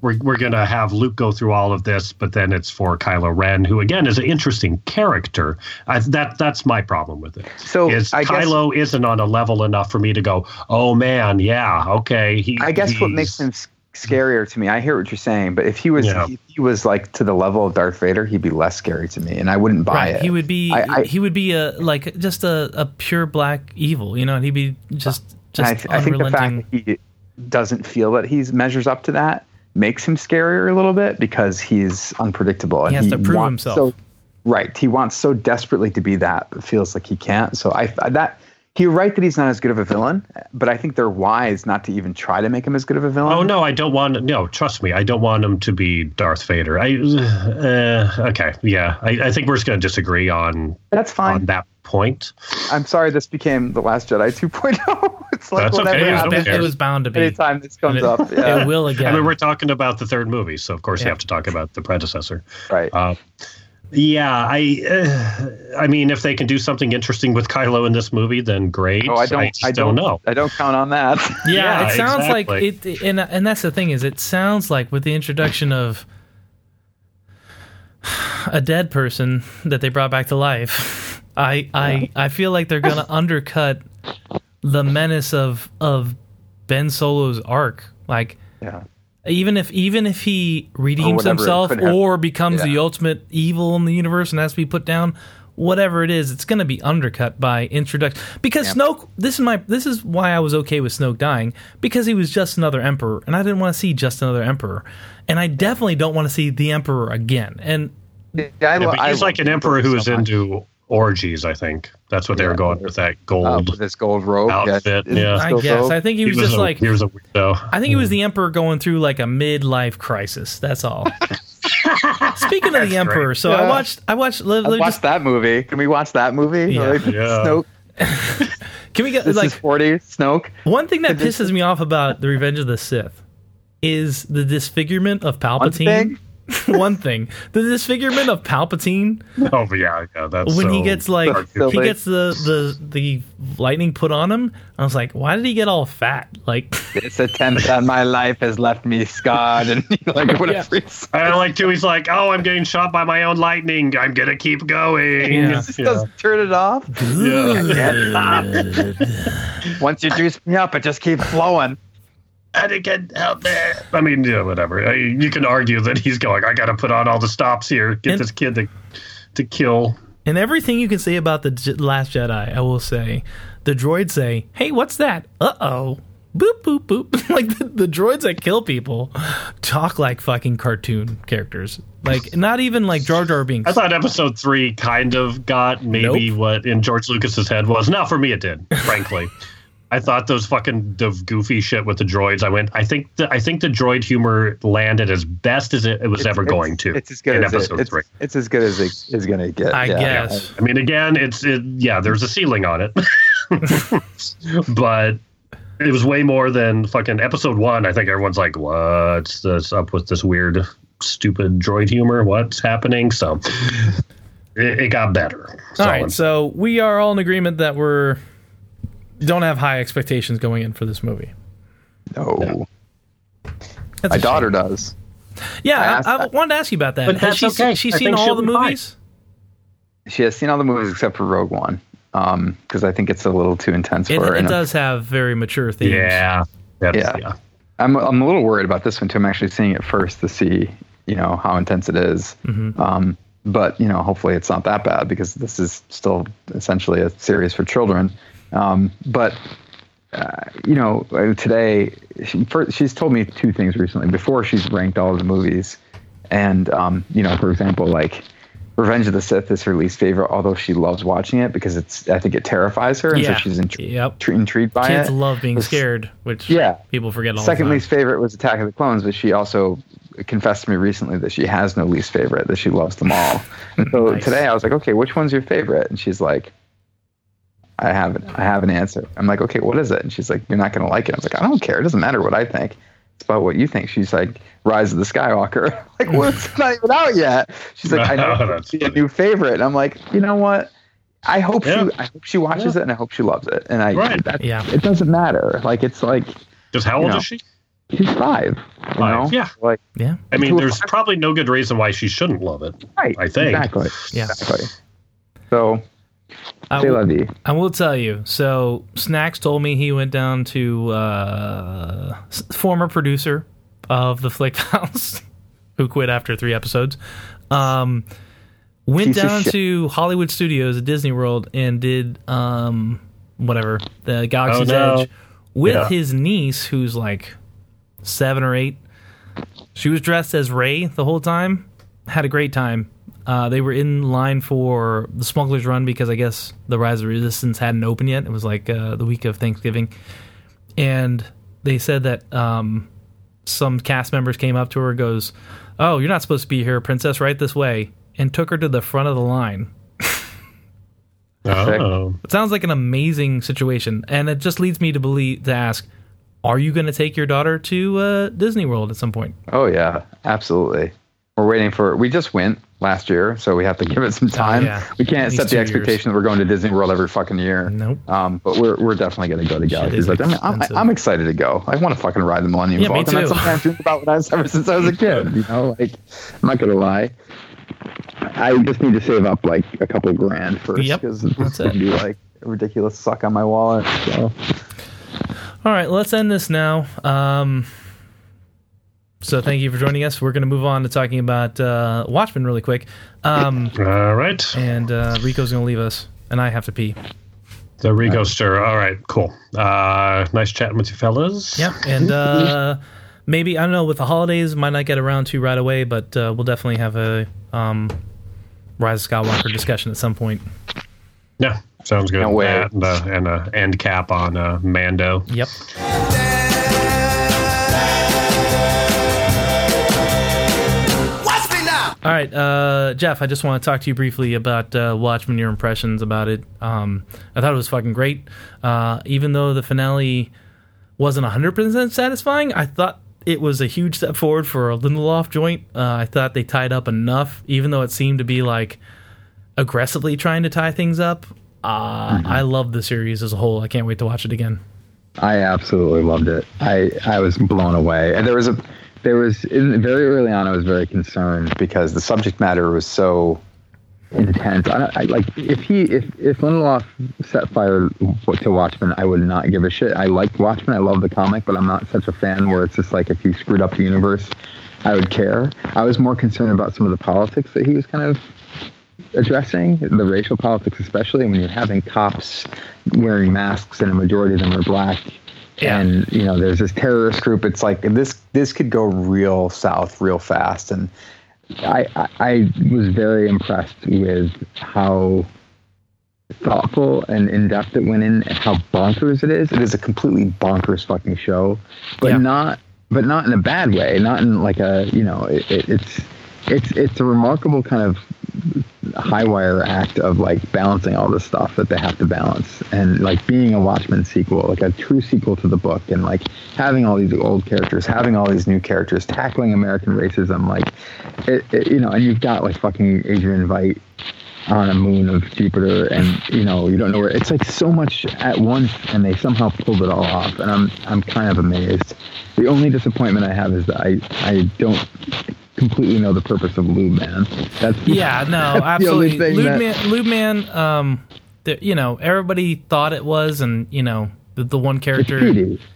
we're we're gonna have Luke go through all of this, but then it's for Kylo Ren, who again is an interesting character. I, that that's my problem with it. So, is I guess- Kylo isn't on a level enough for me to go, oh man, yeah, okay. He, I guess what makes him scarier to me, I hear what you're saying, but if he was Yeah. if he was like to the level of Darth Vader, he'd be less scary to me, and I wouldn't buy Right. it. He would be I- I- he would be a like just a, a pure black evil, you know, and he'd be just And I, just th- I think the fact that he doesn't feel that he measures up to that makes him scarier a little bit because he's unpredictable. And He has to prove himself. So, right, he wants so desperately to be that, but feels like he can't. So I I- that you're right that he's not as good of a villain, but I think they're wise not to even try to make him as good of a villain. Oh no, I don't want. No, trust me, I don't want him to be Darth Vader. I uh, okay, yeah, I, I think we're just gonna disagree on that's fine. on that point. I'm sorry this became the Last Jedi 2.0. [laughs] it's like That's whatever okay, it, was, happens ba- it was bound to be. anytime this comes And up. it, Yeah. it will again. I mean, we're talking about the third movie, so of course Yeah. you have to talk about the predecessor. right. Uh, yeah, I, uh, I mean, if they can do something interesting with Kylo in this movie, then great. oh, I don't. just I don't, know. I don't count on that. yeah, [laughs] [laughs] Yeah, it sounds exactly. like it, and and that's the thing is, it sounds like with the introduction of [sighs] a dead person that they brought back to life, [laughs] I I I feel like they're gonna undercut the menace of of Ben Solo's arc, like. yeah. Even if even if he redeems whatever it himself or becomes the ultimate evil in the universe and has to be put down whatever it is it's going to be undercut by introduction. Because snoke this is my this is why i was okay with snoke dying because he was just another emperor and i didn't want to see just another emperor. And i definitely don't want to see the emperor again. And Yeah, I, Yeah, but I he's love like an emperor who so is much. into orgies. I think that's what they were going with that uh, gold. with this gold robe outfit, Is- yeah. is i guess robe? i think he was, was just a, like he was a weirdo. i think he was the emperor going through like a midlife crisis that's all [laughs] speaking of the emperor great. so i watched i watched let, let me watched just, that movie. Can we watch that movie? Yeah. Like, Yeah. Snoke. [laughs] can we get This like is 40. Snoke. One thing that pisses me off about the Revenge of the Sith is the disfigurement of One Palpatine. Thing. [laughs] One thing, the disfigurement of Palpatine Oh, yeah, yeah, that's when he gets like dark. He gets the the the lightning put on him. I was like, why did he get all fat? Like, This attempt on my life has left me scarred, and [laughs] like whatever. he's- I like too. He's like, "Oh, I'm getting shot by my own lightning. I'm gonna keep going." Yeah. Just doesn't turn it off. [laughs] Once you juice me up, it just keeps flowing. And it can help me. I mean, yeah, whatever. I, you can argue that he's going. I got to put on all the stops here. Get And- this kid to to kill. and everything you can say about the J- Last Jedi, I will say, the droids say, "Hey, what's that? Uh oh." Boop boop boop. [laughs] like the, the droids that kill people talk like fucking cartoon characters. Like not even like Jar Jar Binks. I thought episode three kind of got maybe Nope. what in George Lucas's head was. Now, for me, it did. Frankly, [laughs] I thought those fucking the goofy shit with the droids. I went. I think the I think the droid humor landed as best as it, it was ever going to. It's as good in as it, episode it's, three. it's as good as it is going to get. I yeah. guess. I mean, again, it's it, yeah. There's a ceiling on it, [laughs] but it was way more than fucking episode one. I think everyone's like, "What's this up with this weird, stupid droid humor? What's happening?" So it, it got better. All right, so we are all in agreement that we're don't have high expectations going in for this movie. No, That's my a daughter shame. does. Yeah, I I, I wanted to ask you about that. But Has that's she okay. she seen all the be fine. movies? She has seen all the movies except for Rogue One, because I think it's a little too intense It, for her. it and I'm- does have very mature themes. yeah, Yeah. yeah. I'm I'm a little worried about this one too. I'm actually seeing it first to see you know how intense it is. Um, but you know, hopefully it's not that bad because this is still essentially a series for children. Um, but uh, you know, uh, today she, first, she's told me two things recently. Before she's ranked all of the movies, and um, you know, for example, like. Revenge of the Sith is her least favorite, although she loves watching it because it's. I think it terrifies her, and Yeah. so she's intri- Yep. tr- intrigued by Kids it. love being scared, which Yeah. people forget all Second the time. least favorite was Attack of the Clones, but she also confessed to me recently that she has no least favorite, that she loves them all. [laughs] And so Nice. today I was like, okay, which one's your favorite? And she's like, I have an, I have an answer. I'm like, okay, what is it? And she's like, you're not going to like it. I was like, I don't care. It doesn't matter what I think. It's about what you think. She's like, Rise of the Skywalker. [laughs] like, well, it's [laughs] not even out yet. She's like, I know That's it's a new favorite. And I'm like, you know what? I hope Yeah. she I hope she watches it and I hope she loves it. And I Right. that, Yeah. it doesn't matter. Like it's like Just how old know. is she? she's five. You Five, know? yeah. Like Yeah. I mean, there's five- probably no good reason why she shouldn't love it. right. I think. exactly. Yeah. Exactly. So I, say la vie. I will tell you. So Snacks told me he went down to uh, former producer of the Flick House, [laughs] who quit after three episodes. Um, went Piece down to Hollywood Studios at Disney World and did um, whatever the Galaxy's Oh, no. Edge with Yeah. his niece, who's like seven or eight. She was dressed as Rey the whole time. Had a great time. Uh, they were in line for the Smuggler's Run because I guess the Rise of Resistance hadn't opened yet. It was like uh, the week of Thanksgiving, and they said that um, some cast members came up to her, and goes, "Oh, you're not supposed to be here, Princess. Right this way," and took her to the front of the line. [laughs] Oh. It sounds like an amazing situation, and it just leads me to believe to ask: Are you going to take your daughter to uh, Disney World at some point? Oh yeah, absolutely. We're waiting for. We just went last year, so we have to [laughs] give it some time. Oh, yeah. We can't set the two years. expectation that we're going to Disney World every fucking year. Nope. Um, but we're we're definitely going to go to Galaxy's Edge. I mean, I'm. I'm excited to go. I want to fucking ride the Millennium Yeah, me Falcon. That's too. something I think about when I was ever since I was a kid. You know, like I'm not going to lie. I just need to save up like a couple grand first because that's it's going to be like a ridiculous suck on my wallet. So All right, let's end this now. Um, so thank you for joining us. We're going to move on to talking about uh, Watchmen really quick. Um, All right. and uh, Rico's going to leave us, and I have to pee. The Rico stir. All right. Cool. Uh, nice chatting with you fellas. Yeah, and uh, maybe I don't know with the holidays, might not get around to right away, but uh, we'll definitely have a um, Rise of Skywalker discussion at some point. Yeah. Sounds good. Can't wait. And, uh, and uh, end cap on uh, Mando. Yep. All right, uh, Jeff. I just want to talk to you briefly about uh, Watchmen. Your impressions about it. Um, I thought it was fucking great. Uh, even though the finale wasn't hundred percent satisfying, I thought it was a huge step forward for a Lindelof joint. Uh, I thought they tied up enough, even though it seemed to be like aggressively trying to tie things up. Uh, I love the series as a whole. I can't wait to watch it again. I absolutely loved it. I I was blown away, and there was a there was very early on. I was very concerned because the subject matter was so intense. I, I like if he if if Lindelof set fire to Watchmen, I would not give a shit. I liked Watchmen. I love the comic, but I'm not such a fan where it's just like if he screwed up the universe, I would care. I was more concerned about some of the politics that he was kind of addressing the racial politics, especially when you're having cops wearing masks and a majority of them are black. Yeah. And you know, there's this terrorist group. It's like this. This could go real south real fast. And I, I, I was very impressed with how thoughtful and in depth it went in, and how bonkers it is. It is a completely bonkers fucking show, but Yeah. not, but not in a bad way. Not in like a, you know, it, it, it's, it's, it's a remarkable kind of high wire act of like balancing all this stuff that they have to balance and like being a Watchmen sequel, like a true sequel to the book and like having all these old characters, having all these new characters, tackling American racism, like it, it you know, and you've got like fucking Adrian Veidt on a moon of Jupiter and you know, you don't know where it's like so much at once and they somehow pulled it all off and I'm I'm kind of amazed. The only disappointment I have is that I I don't completely know the purpose of Lube Man. That's Yeah, [laughs] no, That's absolutely. Lube that- Man, Lube Man, um, the, you know, everybody thought it was, and you know, the, the one character.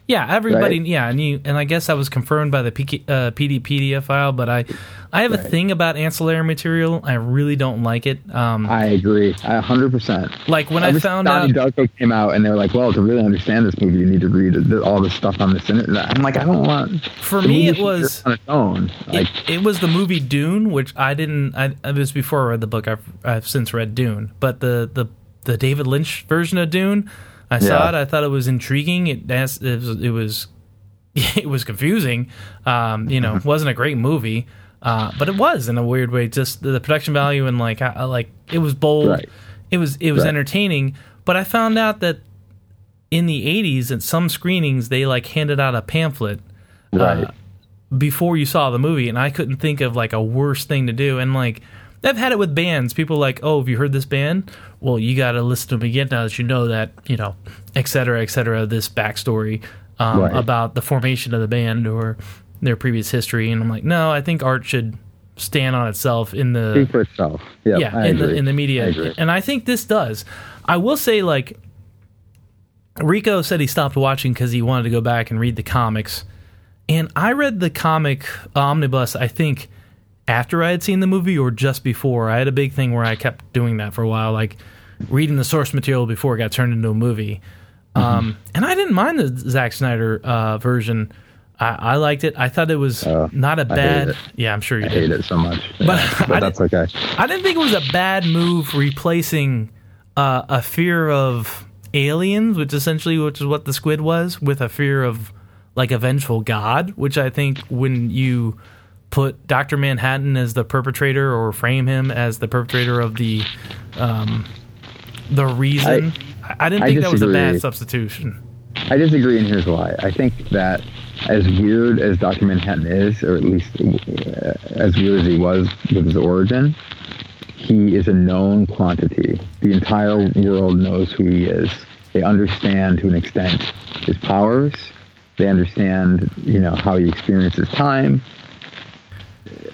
Yeah, everybody. right? Yeah, and you, and I guess that was confirmed by the PK, uh, Peteypedia file. But I, I have a thing about ancillary material. I really don't like it. Um, I agree, a hundred percent. like when I found out. Darko came out, and they're like, "Well, to really understand this movie, you need to read the, all the stuff on this internet." I'm like, I don't want. For me, it was- on its own. Like, it, it was the movie Dune, which I didn't. I it was before I read the book. I've I've since read Dune, but the the the David Lynch version of Dune, I saw Yeah. it. I thought it was intriguing. It it was it was, [laughs] it was confusing. Um, you know, it wasn't a great movie, uh, but it was in a weird way. Just the, the production value and like I, like it was bold. Right. It was it was Right. entertaining. But I found out that in the '80s, at some screenings, they like handed out a pamphlet right. before you saw the movie and I couldn't think of like a worse thing to do and like I've had it with bands people are like oh have you heard this band well you got to listen to them again now that you know that you know et cetera et cetera this backstory um, Right. about the formation of the band or their previous history. And I'm like, no, I think art should stand on itself in the Speak for itself. Yep, yeah I in the in the I media agree. and i think this does i will say like rico said he stopped watching because he wanted to go back and read the comics and i read the comic omnibus i think after i had seen the movie or just before i had a big thing where i kept doing that for a while like reading the source material before it got turned into a movie Mm-hmm. um, and i didn't mind the Zack snyder uh, version I, I liked it. I thought it was Oh, not a bad. Yeah, I'm sure you I did. hate it so much. [laughs] But Yeah, I but that's okay. I didn't think it was a bad move replacing uh, a fear of aliens, which essentially which is what the squid was, with a fear of like a vengeful god, which I think when you put Doctor Manhattan as the perpetrator or frame him as the perpetrator of the um, the reason, I, I didn't I think that was a bad substitution. I disagree, and here's why. I think that as weird as Dr. Manhattan is, or at least uh, as weird as he was with his origin, he is a known quantity. The entire world knows who he is. They understand to an extent his powers. They understand, you know, how he experiences time.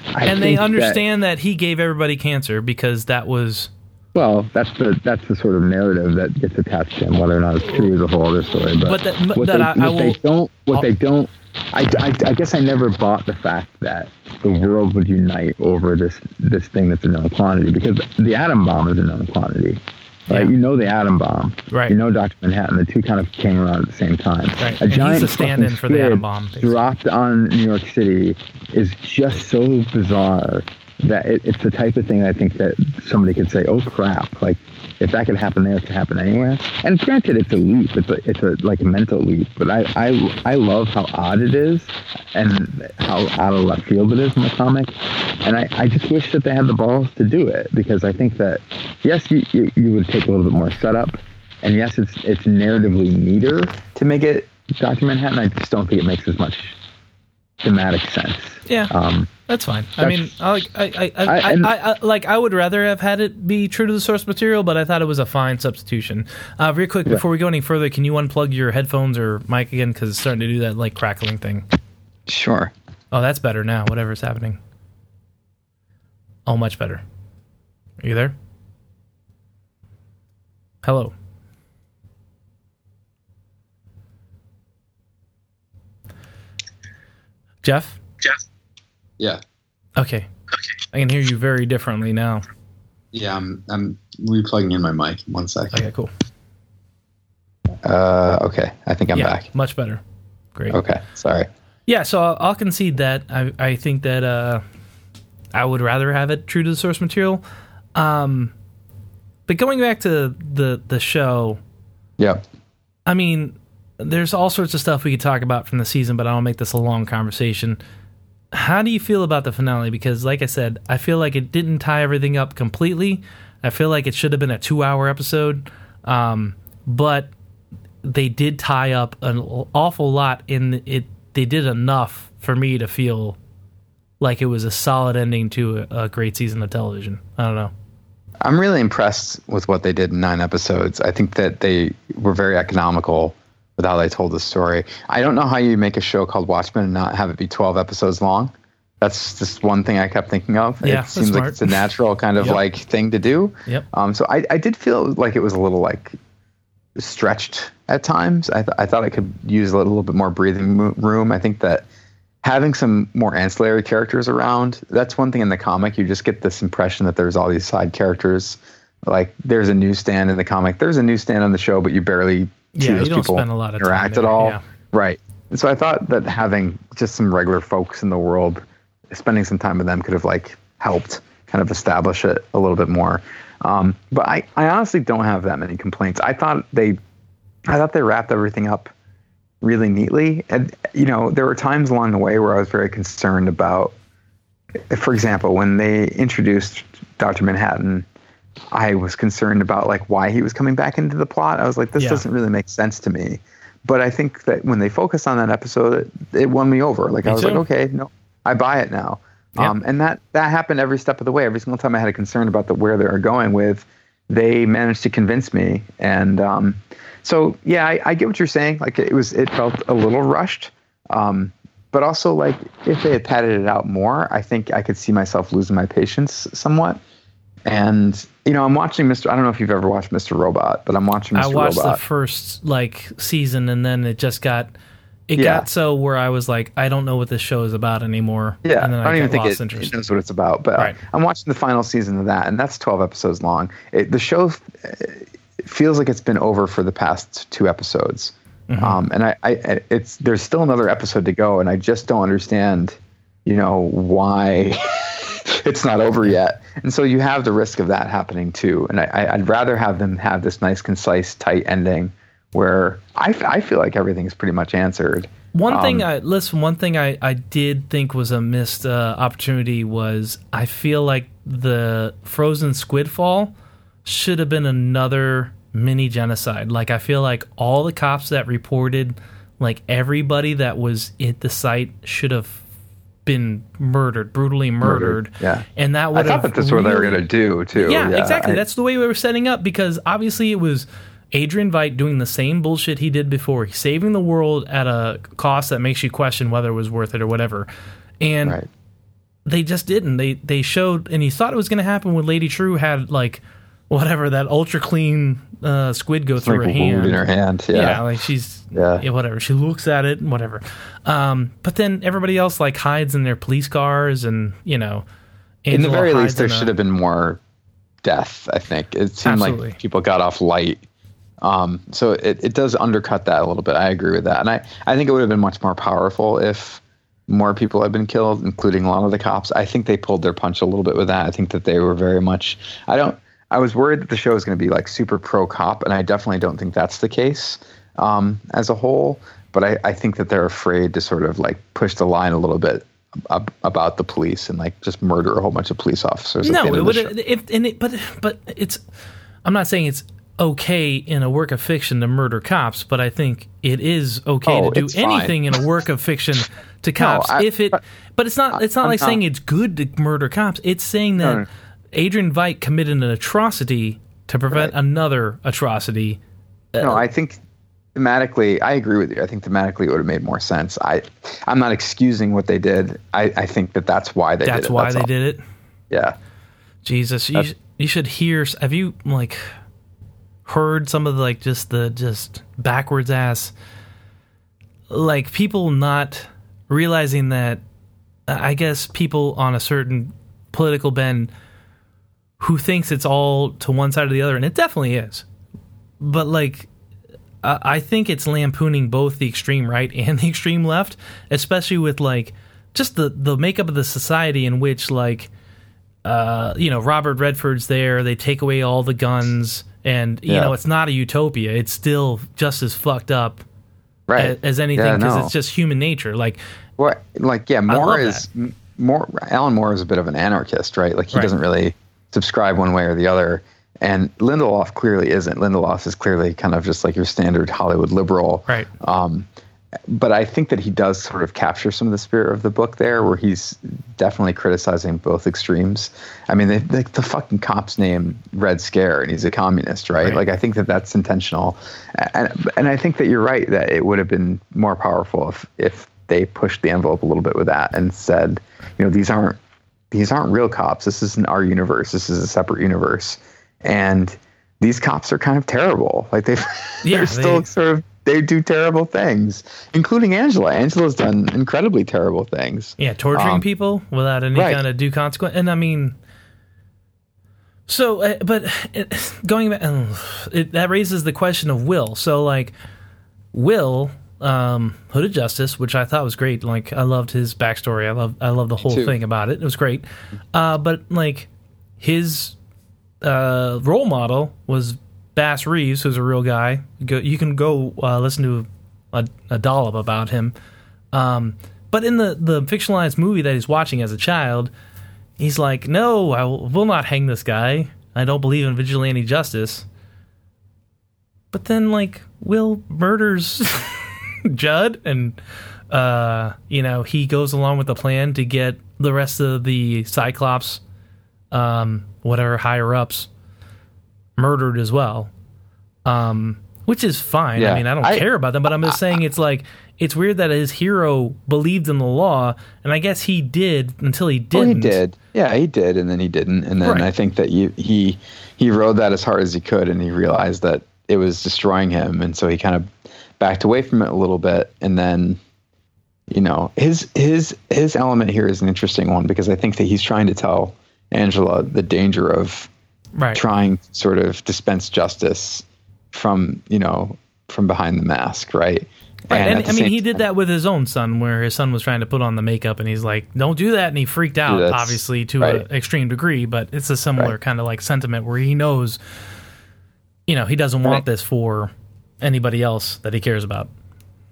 I and they think that- understand that, he gave everybody cancer because that was Well, that's the that's the sort of narrative that gets attached to him. Whether or not it's true is a whole other story. But, But that- what, that they, I- I what they don't, what I'll- they don't, I, I, I guess I never bought the fact that the world would unite over this this thing that's a known quantity because the atom bomb is a known quantity. Right? Yeah. You know the atom bomb. Right. You know Dr. Manhattan. The two kind of came around at the same time. Right. A And giant stand-in for the atom bomb, basically. dropped on New York City is just so bizarre that it, it's the type of thing I think that somebody could say, "Oh crap!" Like if that could happen there, it could happen anywhere. And granted, it's a leap. It's a, it's a like a mental leap. But I, I I love how odd it is and how out of left field it is in the comic. And I, I just wish that they had the balls to do it because I think that yes, you, you, you would take a little bit more setup, and yes, it's it's narratively neater to make it Doctor Manhattan. I just don't think it makes as much thematic sense. yeah. Um, That's fine. I mean, I, like- I, I, I, I- I, and- I, I, like. I would rather have had it be true to the source material, but I thought it was a fine substitution. Uh, real quick, before we go any further, can you unplug your headphones or mic again? Because it's starting to do that like crackling thing. Sure. Oh, that's better now. Whatever's happening. Oh, much better. Are you there? Hello. Jeff. Jeff? Yeah. Okay. Okay. I can hear you very differently now. Yeah, I'm I'm replugging in my mic. One second. Okay, cool. Uh, okay. I think I'm yeah, back. much better. Great. Okay. Sorry. Yeah, so I'll, I'll concede that. I I think that uh, I would rather have it true to the source material. Um, but going back to the the show, Yeah. I mean, there's all sorts of stuff we could talk about from the season, but I don't make this a long conversation. How do you feel about the finale? Because, like I said, I feel like it didn't tie everything up completely. I feel like it should have been a two-hour episode, um, but they did tie up an awful lot. In it, they did enough for me to feel like it was a solid ending to a, a great season of television. I don't know. I'm really impressed with what they did in nine episodes. I think that they were very economical with how they told the story. I don't know how you make a show called Watchmen and not have it be 12 episodes long. That's just one thing I kept thinking of. Yeah, it seems like it's a natural kind of Yep. like thing to do. Yep. Um, so I, I did feel like it was a little like stretched at times. I, th- I thought I could use a little bit more breathing room. I think that having some more ancillary characters around, that's one thing in the comic. You just get this impression that there's all these side characters. Like there's a newsstand in the comic, there's a newsstand on the show, but you barely Yeah, those you don't people spend a lot of time interact there, at all. yeah. Right. And so I thought that having just some regular folks in the world, spending some time with them could have like helped kind of establish it a little bit more. Um, but I, I honestly don't have that many complaints. I thought they, I thought they wrapped everything up really neatly. And you know, there were times along the way where I was very concerned about, for example, when they introduced Doctor Manhattan. I was concerned about like why he was coming back into the plot. I was like, this Yeah. doesn't really make sense to me. But I think that when they focused on that episode, it, it won me over. Like Me I was like, okay, no, I buy it now. Yep. Um, and that that happened every step of the way. Every single time I had a concern about the where they were going with, they managed to convince me. And um, so, yeah, I, I get what you're saying. Like it was, it felt a little rushed. Um, but also, like if they had padded it out more, I think I could see myself losing my patience somewhat. And you know, I'm watching Mr. I don't know if you've ever watched Mr. Robot, but I'm watching Mr. I watched Robot. the first like season, and then it just got it Yeah. got so where I was like, I don't know what this show is about anymore. Yeah, and then I don't even think it, it knows what it's about. But uh, Right. I'm watching the final season of that, and that's 12 episodes long. It, the show uh, it feels like it's been over for the past two episodes, Mm-hmm. um, and I, I, it's there's still another episode to go, and I just don't understand, you know, why [laughs] it's not over yet. And so you have the risk of that happening too. And I, I'd rather have them have this nice, concise, tight ending where I, I feel like everything's pretty much answered. One thing Um, I listen. One thing I, I did think was a missed uh, opportunity was I feel like the frozen squid fall should have been another mini genocide. Like I feel like all the cops that reported, like everybody that was at the site should have been murdered, brutally murdered. yeah. and that would I thought have that that's what they were going to do too. yeah, exactly. I- That's the way we were setting up because obviously it was Adrian Veidt doing the same bullshit he did before. He's saving the world at a cost that makes you question whether it was worth it or whatever. And right. they just didn't. They they showed and he thought it was going to happen when Lady Trieu had like whatever that ultra clean uh, squid go through like her hand. in her hand. Yeah. Yeah. like she's Yeah. yeah. whatever. She looks at it and whatever. Um, but then everybody else like hides in their police cars and you know. in the very least, there in a- should have been more death. I think it seemed Absolutely. like people got off light. Um, so it, it does undercut that a little bit. I agree with that, and I, I think it would have been much more powerful if more people had been killed, including a lot of the cops. I think they pulled their punch a little bit with that. I think that they were very much. I don't. I was worried that the show was going to be like super pro cop, and I definitely don't think that's the case um, as a whole. But I, I think that they're afraid to sort of like push the line a little bit ab- about the police and like just murder a whole bunch of police officers. No, it would if and it, but but it's. I'm not saying it's okay in a work of fiction to murder cops, but I think it is okay Oh, to do anything in a work of fiction to [laughs] cops. I- if it, but it's not. It's not I'm like not- saying it's good to murder cops. It's saying that No, no. Adrian Veidt committed an atrocity to prevent Right. another atrocity. No, uh, I think thematically, I agree with you. I think thematically it would have made more sense. I, I'm not excusing what they did. I, I think that that's why they That's did it. why they all. did it. Yeah. Jesus, you, you should hear. Have you like heard some of the, like just the just backwards ass, like people not realizing that? I guess people on a certain political bend who thinks it's all to one side or the other, and it definitely is. But like, I I think it's lampooning both the extreme right and [laughs] the extreme left, especially with like just the the makeup of the society in which like uh, you know, Robert Redford's there. They take away all the guns, and you Yeah. know, it's not a utopia. It's still just as fucked up Right. a- as anything Yeah, because no. it's just human nature. Like, What like yeah, Moore is more Alan Moore is a bit of an anarchist, right? Like he Right. doesn't really subscribe one way or the other. And Lindelof clearly isn't. Lindelof is clearly kind of just like your standard Hollywood liberal. Right. Um, but I think that he does sort of capture some of the spirit of the book there, where he's definitely criticizing both extremes. I mean, they, like the fucking cop's name Red Scare, and he's a communist, right? Right. Like I think that that's intentional, and and I think that you're right that it would have been more powerful if if they pushed the envelope a little bit with that and said, you know, these aren't these aren't real cops. This isn't our universe. This is a separate universe, and these cops are kind of terrible. Like they, [laughs] Yeah, they're still they- sort of they do terrible things, including Angela. Angela's done incredibly terrible things. yeah, torturing Um, people without any right. kind of due consequence. And I mean, so, uh, but it, going back, uh, it, that raises the question of Will. So, like, Will, um, Hooded Justice, which I thought was great. Like, I loved his backstory. I love, I love the whole thing about it. It was great. Uh, but like, his uh, role model was Bass Reeves, who's a real guy. Go, you can go uh, listen to a, a dollop about him. Um, but in the, the fictionalized movie that he's watching as a child, he's like, "No, I will, will not hang this guy. I don't believe in vigilante justice." But then, like, Will murders [laughs] [laughs] Judd, and uh, you know he goes along with the plan to get the rest of the Cyclops, um, whatever higher ups, murdered as well. Um, which is fine. Yeah. I mean, I don't I- care about them, but I'm just saying it's like it's weird that his hero believed in the law, and I guess he did until he didn't. he did. Yeah, he did, and then he didn't, and then Right. I think that you, he he rode that as hard as he could, and he realized that it was destroying him, and so he kind of backed away from it a little bit, and then you know his his his element here is an interesting one because I think that he's trying to tell Angela the danger of Right. trying to sort of dispense justice from you know from behind the mask, right? Right, and, the I mean, he did that with his own son, where his son was trying to put on the makeup, and he's like, "Don't do that," and he freaked out, that's- obviously to right. an extreme degree. But it's a similar Right. kind of like sentiment where he knows, you know, he doesn't want this for anybody else that he cares about.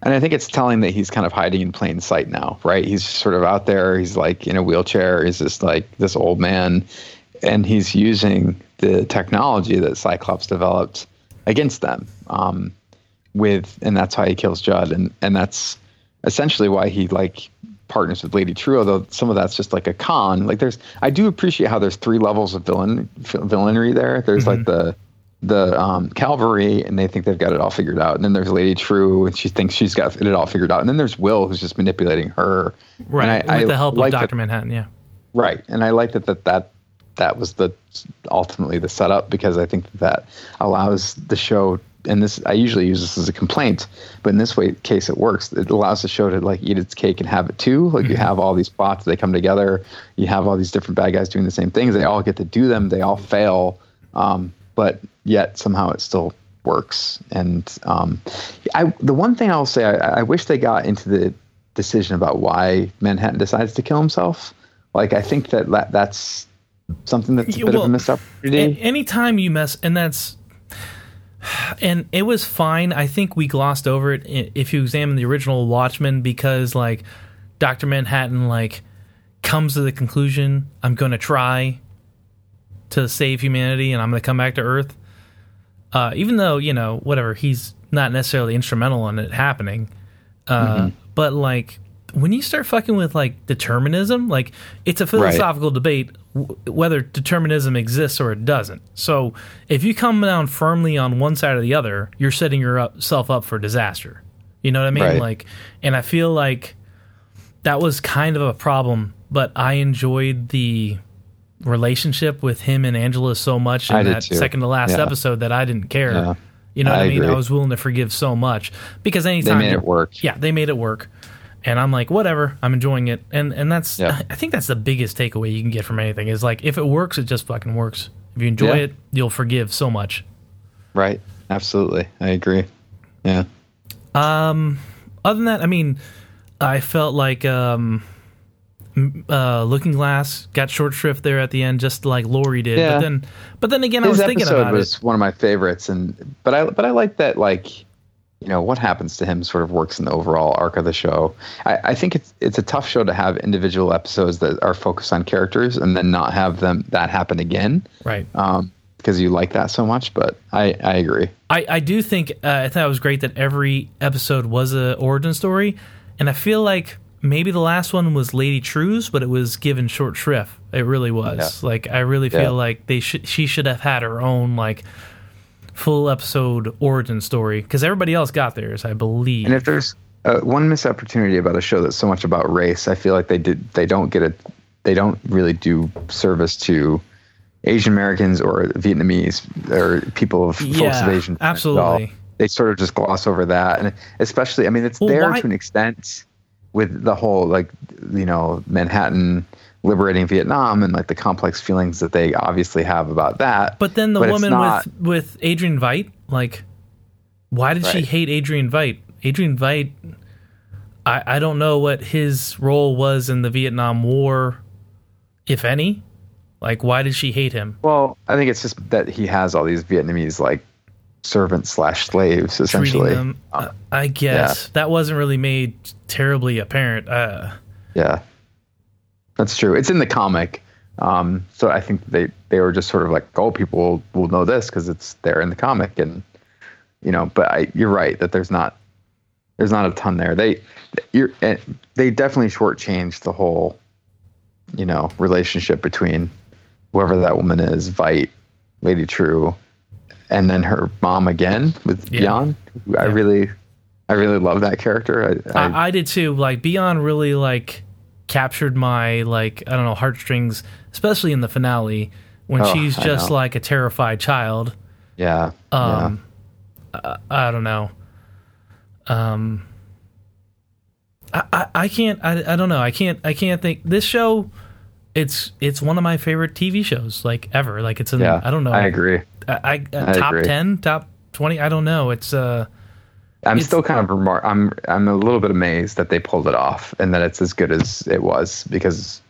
And I think it's telling that he's kind of hiding in plain sight now, right? He's sort of out there. He's like in a wheelchair. He's just like this old man, and he's using the technology that Cyclops developed against them. Um, with and that's how he kills Judd, and and that's essentially why he like partners with Lady Trieu. Although some of that's just like a con. Like there's, I do appreciate how there's three levels of villain villainry there. There's like the the um, Kavalry, and they think they've got it all figured out. And then there's Lady Trieu, and she thinks she's got it all figured out. And then there's Will, who's just manipulating her. Right, And I- with the help like of Doctor Manhattan. Yeah. Right, and I like that that that that was the ultimately the setup because I think that, that allows the show. And this, I usually use this as a complaint, but in this way case, it works. It allows the show to like eat its cake and have it too. Like you have all these plots, they come together. You have all these different bad guys doing the same things. They all get to do them. They all fail, um, but yet somehow it still works. And um, I, the one thing I'll say, I, I wish they got into the decision about why Manhattan decides to kill himself. Like I think that, that that's something that's a bit of a missed opportunity. Anytime you mess, and that's, and it was fine. I think we glossed over it if you examine the original Watchmen because like Doctor Manhattan like comes to the conclusion I'm going to try to save humanity and I'm going to come back to Earth. Uh, even though you know whatever he's not necessarily instrumental in it happening, uh, but like when you start fucking with like determinism, like it's a philosophical debate w- whether determinism exists or it doesn't. So if you come down firmly on one side or the other, you're setting yourself up for disaster. You know what I mean? Right. Like, and I feel like that was kind of a problem, but I enjoyed the relationship with him and Angela so much in I that second to last Yeah. episode that I didn't care. Yeah. You know what I, I mean? I was willing to forgive so much because they anytime made it work. yeah, they made it work. And I'm like, whatever, I'm enjoying it. And and that's Yeah. I think that's the biggest takeaway you can get from anything is like if it works, it just fucking works. If you enjoy it, you'll forgive so much. Right. Absolutely. I agree. Yeah. Um Other than that, I mean, I felt like um uh Looking Glass got short shrift there at the end just like Laurie did. Yeah. But then but then again I was thinking episode about was it. one of my favorites, and but I but I like that like you know what happens to him sort of works in the overall arc of the show. I, I think it's it's a tough show to have individual episodes that are focused on characters and then not have them that happen again. Right. Um, because you like that so much, but I I agree. I, I do think uh, I thought it was great that every episode was a origin story, and I feel like maybe the last one was Lady Trieu's, but it was given short shrift. It really was. Like I really feel Yeah. like they should she should have had her own like full episode origin story because everybody else got theirs, I believe. And if there's uh, one missed opportunity about a show that's so much about race, I feel like they did they don't get it. They don't really do service to Asian Americans or Vietnamese or people of folks of Asian. absolutely. They sort of just gloss over that, and especially, I mean, it's Well, there why- to an extent with the whole like you know Manhattan liberating Vietnam and like the complex feelings that they obviously have about that. but then the it's woman not- with with Adrian Veidt, like, why did she hate Adrian Veidt? Adrian Veidt, I I don't know what his role was in the Vietnam War, if any. Like, why did she hate him? Well, I think it's just that he has all these Vietnamese like servants slash slaves essentially. them. uh, I guess that wasn't really made terribly apparent. Uh, Yeah, that's true. It's in the comic, um, so I think they they were just sort of like, oh, people will, will know this because it's there in the comic, and you know. But I, you're right that there's not there's not a ton there. They you're eh, they definitely shortchanged the whole you know relationship between whoever that woman is, Veidt, Lady Trieu, and then her mom again with Yeah. Bian. I Yeah. really, I really love that character. I, I, I, did too. Like Bian really like captured my like I don't know heartstrings, especially in the finale when Oh, she's just like a terrified child. yeah, Um, I, I don't know. Um, I, I, I can't. I, I don't know. I can't. I can't think. This show, it's it's one of my favorite TV shows like ever. Like it's in yeah, I don't know. I agree. I, I, I top agree. ten, top twenty. I don't know. It's uh. I'm It's- still kind of remar- I'm I'm a little bit amazed that they pulled it off and that it's as good as it was because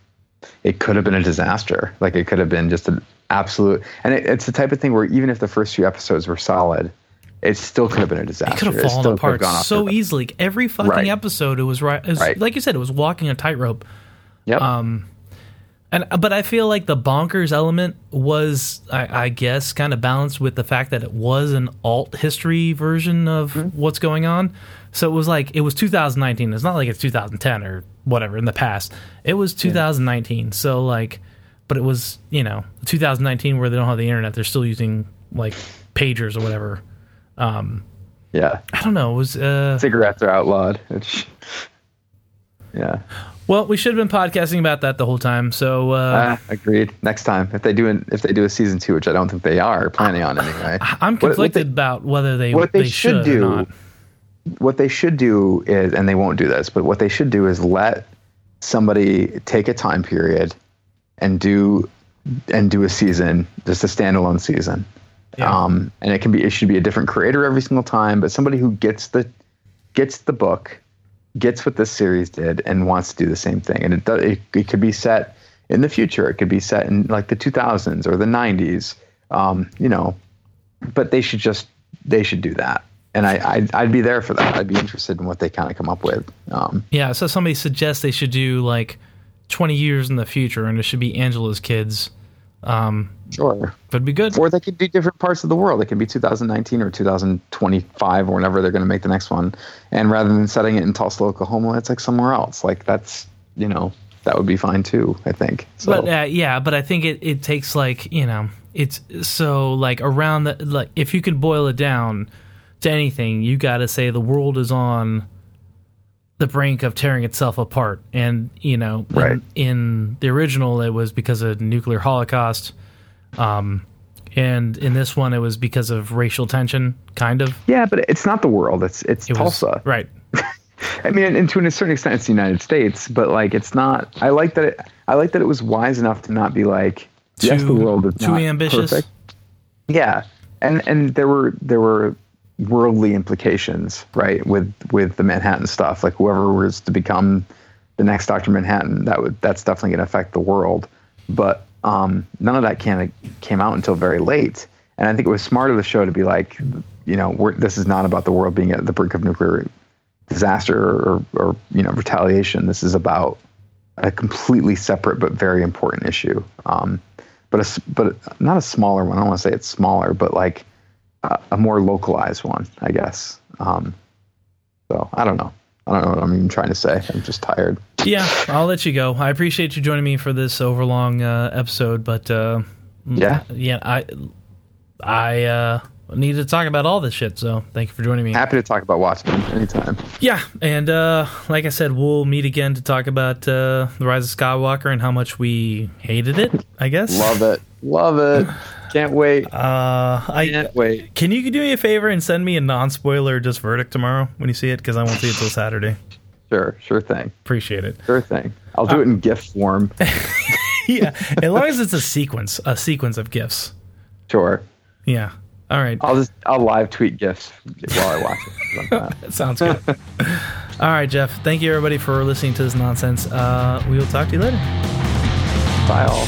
it could have been a disaster. Like it could have been just an absolute. And it, it's the type of thing where even if the first few episodes were solid, it still could have been a disaster. It could have fallen apart gone off so easily. Every fucking Right. episode, it was right. It was, Right. Like you said, it was walking a tightrope. Yep. Um, and but I feel like the bonkers element was, I, I guess, kind of balanced with the fact that it was an alt history version of Mm-hmm. what's going on. So it was like it was 2019. It's not like it's 2010 or whatever in the past. It was 2019. So like, but it was you know 2019 where they don't have the internet. They're still using like pagers or whatever. Um, yeah. I don't know. It was uh, Cigarettes are outlawed. It's, yeah. Well, we should have been podcasting about that the whole time. So uh, Ah, agreed. Next time, if they do an, if they do a season two, which I don't think they are planning on anyway. I'm what- what conflicted they- about whether they what they they should or do not. what they should do is and they won't do this but what they should do is let somebody take a time period and do and do a season just a standalone season Yeah. um, and it can be it should be a different creator every single time but somebody who gets the gets the book gets what this series did and wants to do the same thing. And it does it, it could be set in the future. It could be set in like the 2000s or the 90s um, you know. But they should just they should do that. And I, I'd, I'd be there for that. I'd be interested in what they kind of come up with um, Yeah, so somebody suggests they should do like 20 years in the future, and it should be Angela's kids. Um, sure. would be good. or they could do different parts of the world. It could be 2019 or 2025 or whenever they're going to make the next one. And rather than setting it in tulsa oklahoma it's like somewhere else. Like that's you know that would be fine too i think. So But uh, yeah, but I think it, it takes like you know it's so like around the like if you can boil it down to anything, you got to say the world is on the brink of tearing itself apart, and you know in- Right. in, the original it was because of nuclear holocaust, um, and in this one it was because of racial tension, kind of. yeah but it's not the world it's it's It was- tulsa right? [laughs] I mean, and to a certain extent, it's the United States, but like, it's not. I like that. It, I like that it was wise enough to not be like, yes, the world is too not ambitious? perfect. Yeah, and and there were there were worldly implications, right, with with the Manhattan stuff. Like whoever was to become the next Doctor Manhattan, that would that's definitely going to affect the world. But um, none of that of came out until very late. And I think it was smart of the show to be like, you know, this is not about the world being at the brink of nuclear disaster or, or you know retaliation. This is about a completely separate but very important issue. Um, but a, but not a smaller one. I don't want to say it's smaller, but like a, a more localized one, I guess. Um, so I don't know. I don't know what I'm even trying to say. I'm just tired. Yeah, I'll let you go. I appreciate you joining me for this overlong uh, episode, but uh, Yeah. yeah, I I uh, need to talk about all this shit. So thank you for joining me. Happy to talk about Watchmen anytime. Yeah, and uh, like I said, we'll meet again to talk about uh, the Rise of Skywalker and how much we hated it. I guess. Love it. Love it. [laughs] Can't wait. Uh, I Can't wait. can you do me a favor and send me a non-spoiler just verdict tomorrow when you see it because I won't see it till Saturday. Sure. Sure thing. Appreciate it. Sure thing. I'll do it in GIF form. [laughs] Yeah, as long as it's a sequence, a sequence of gifts. Sure. Yeah. All right. I'll just I'll live tweet GIFs while I watch it. [laughs] That sounds good. [laughs] All right, Jeff. Thank you everybody for listening to this nonsense. Uh, we will talk to you later. Bye all.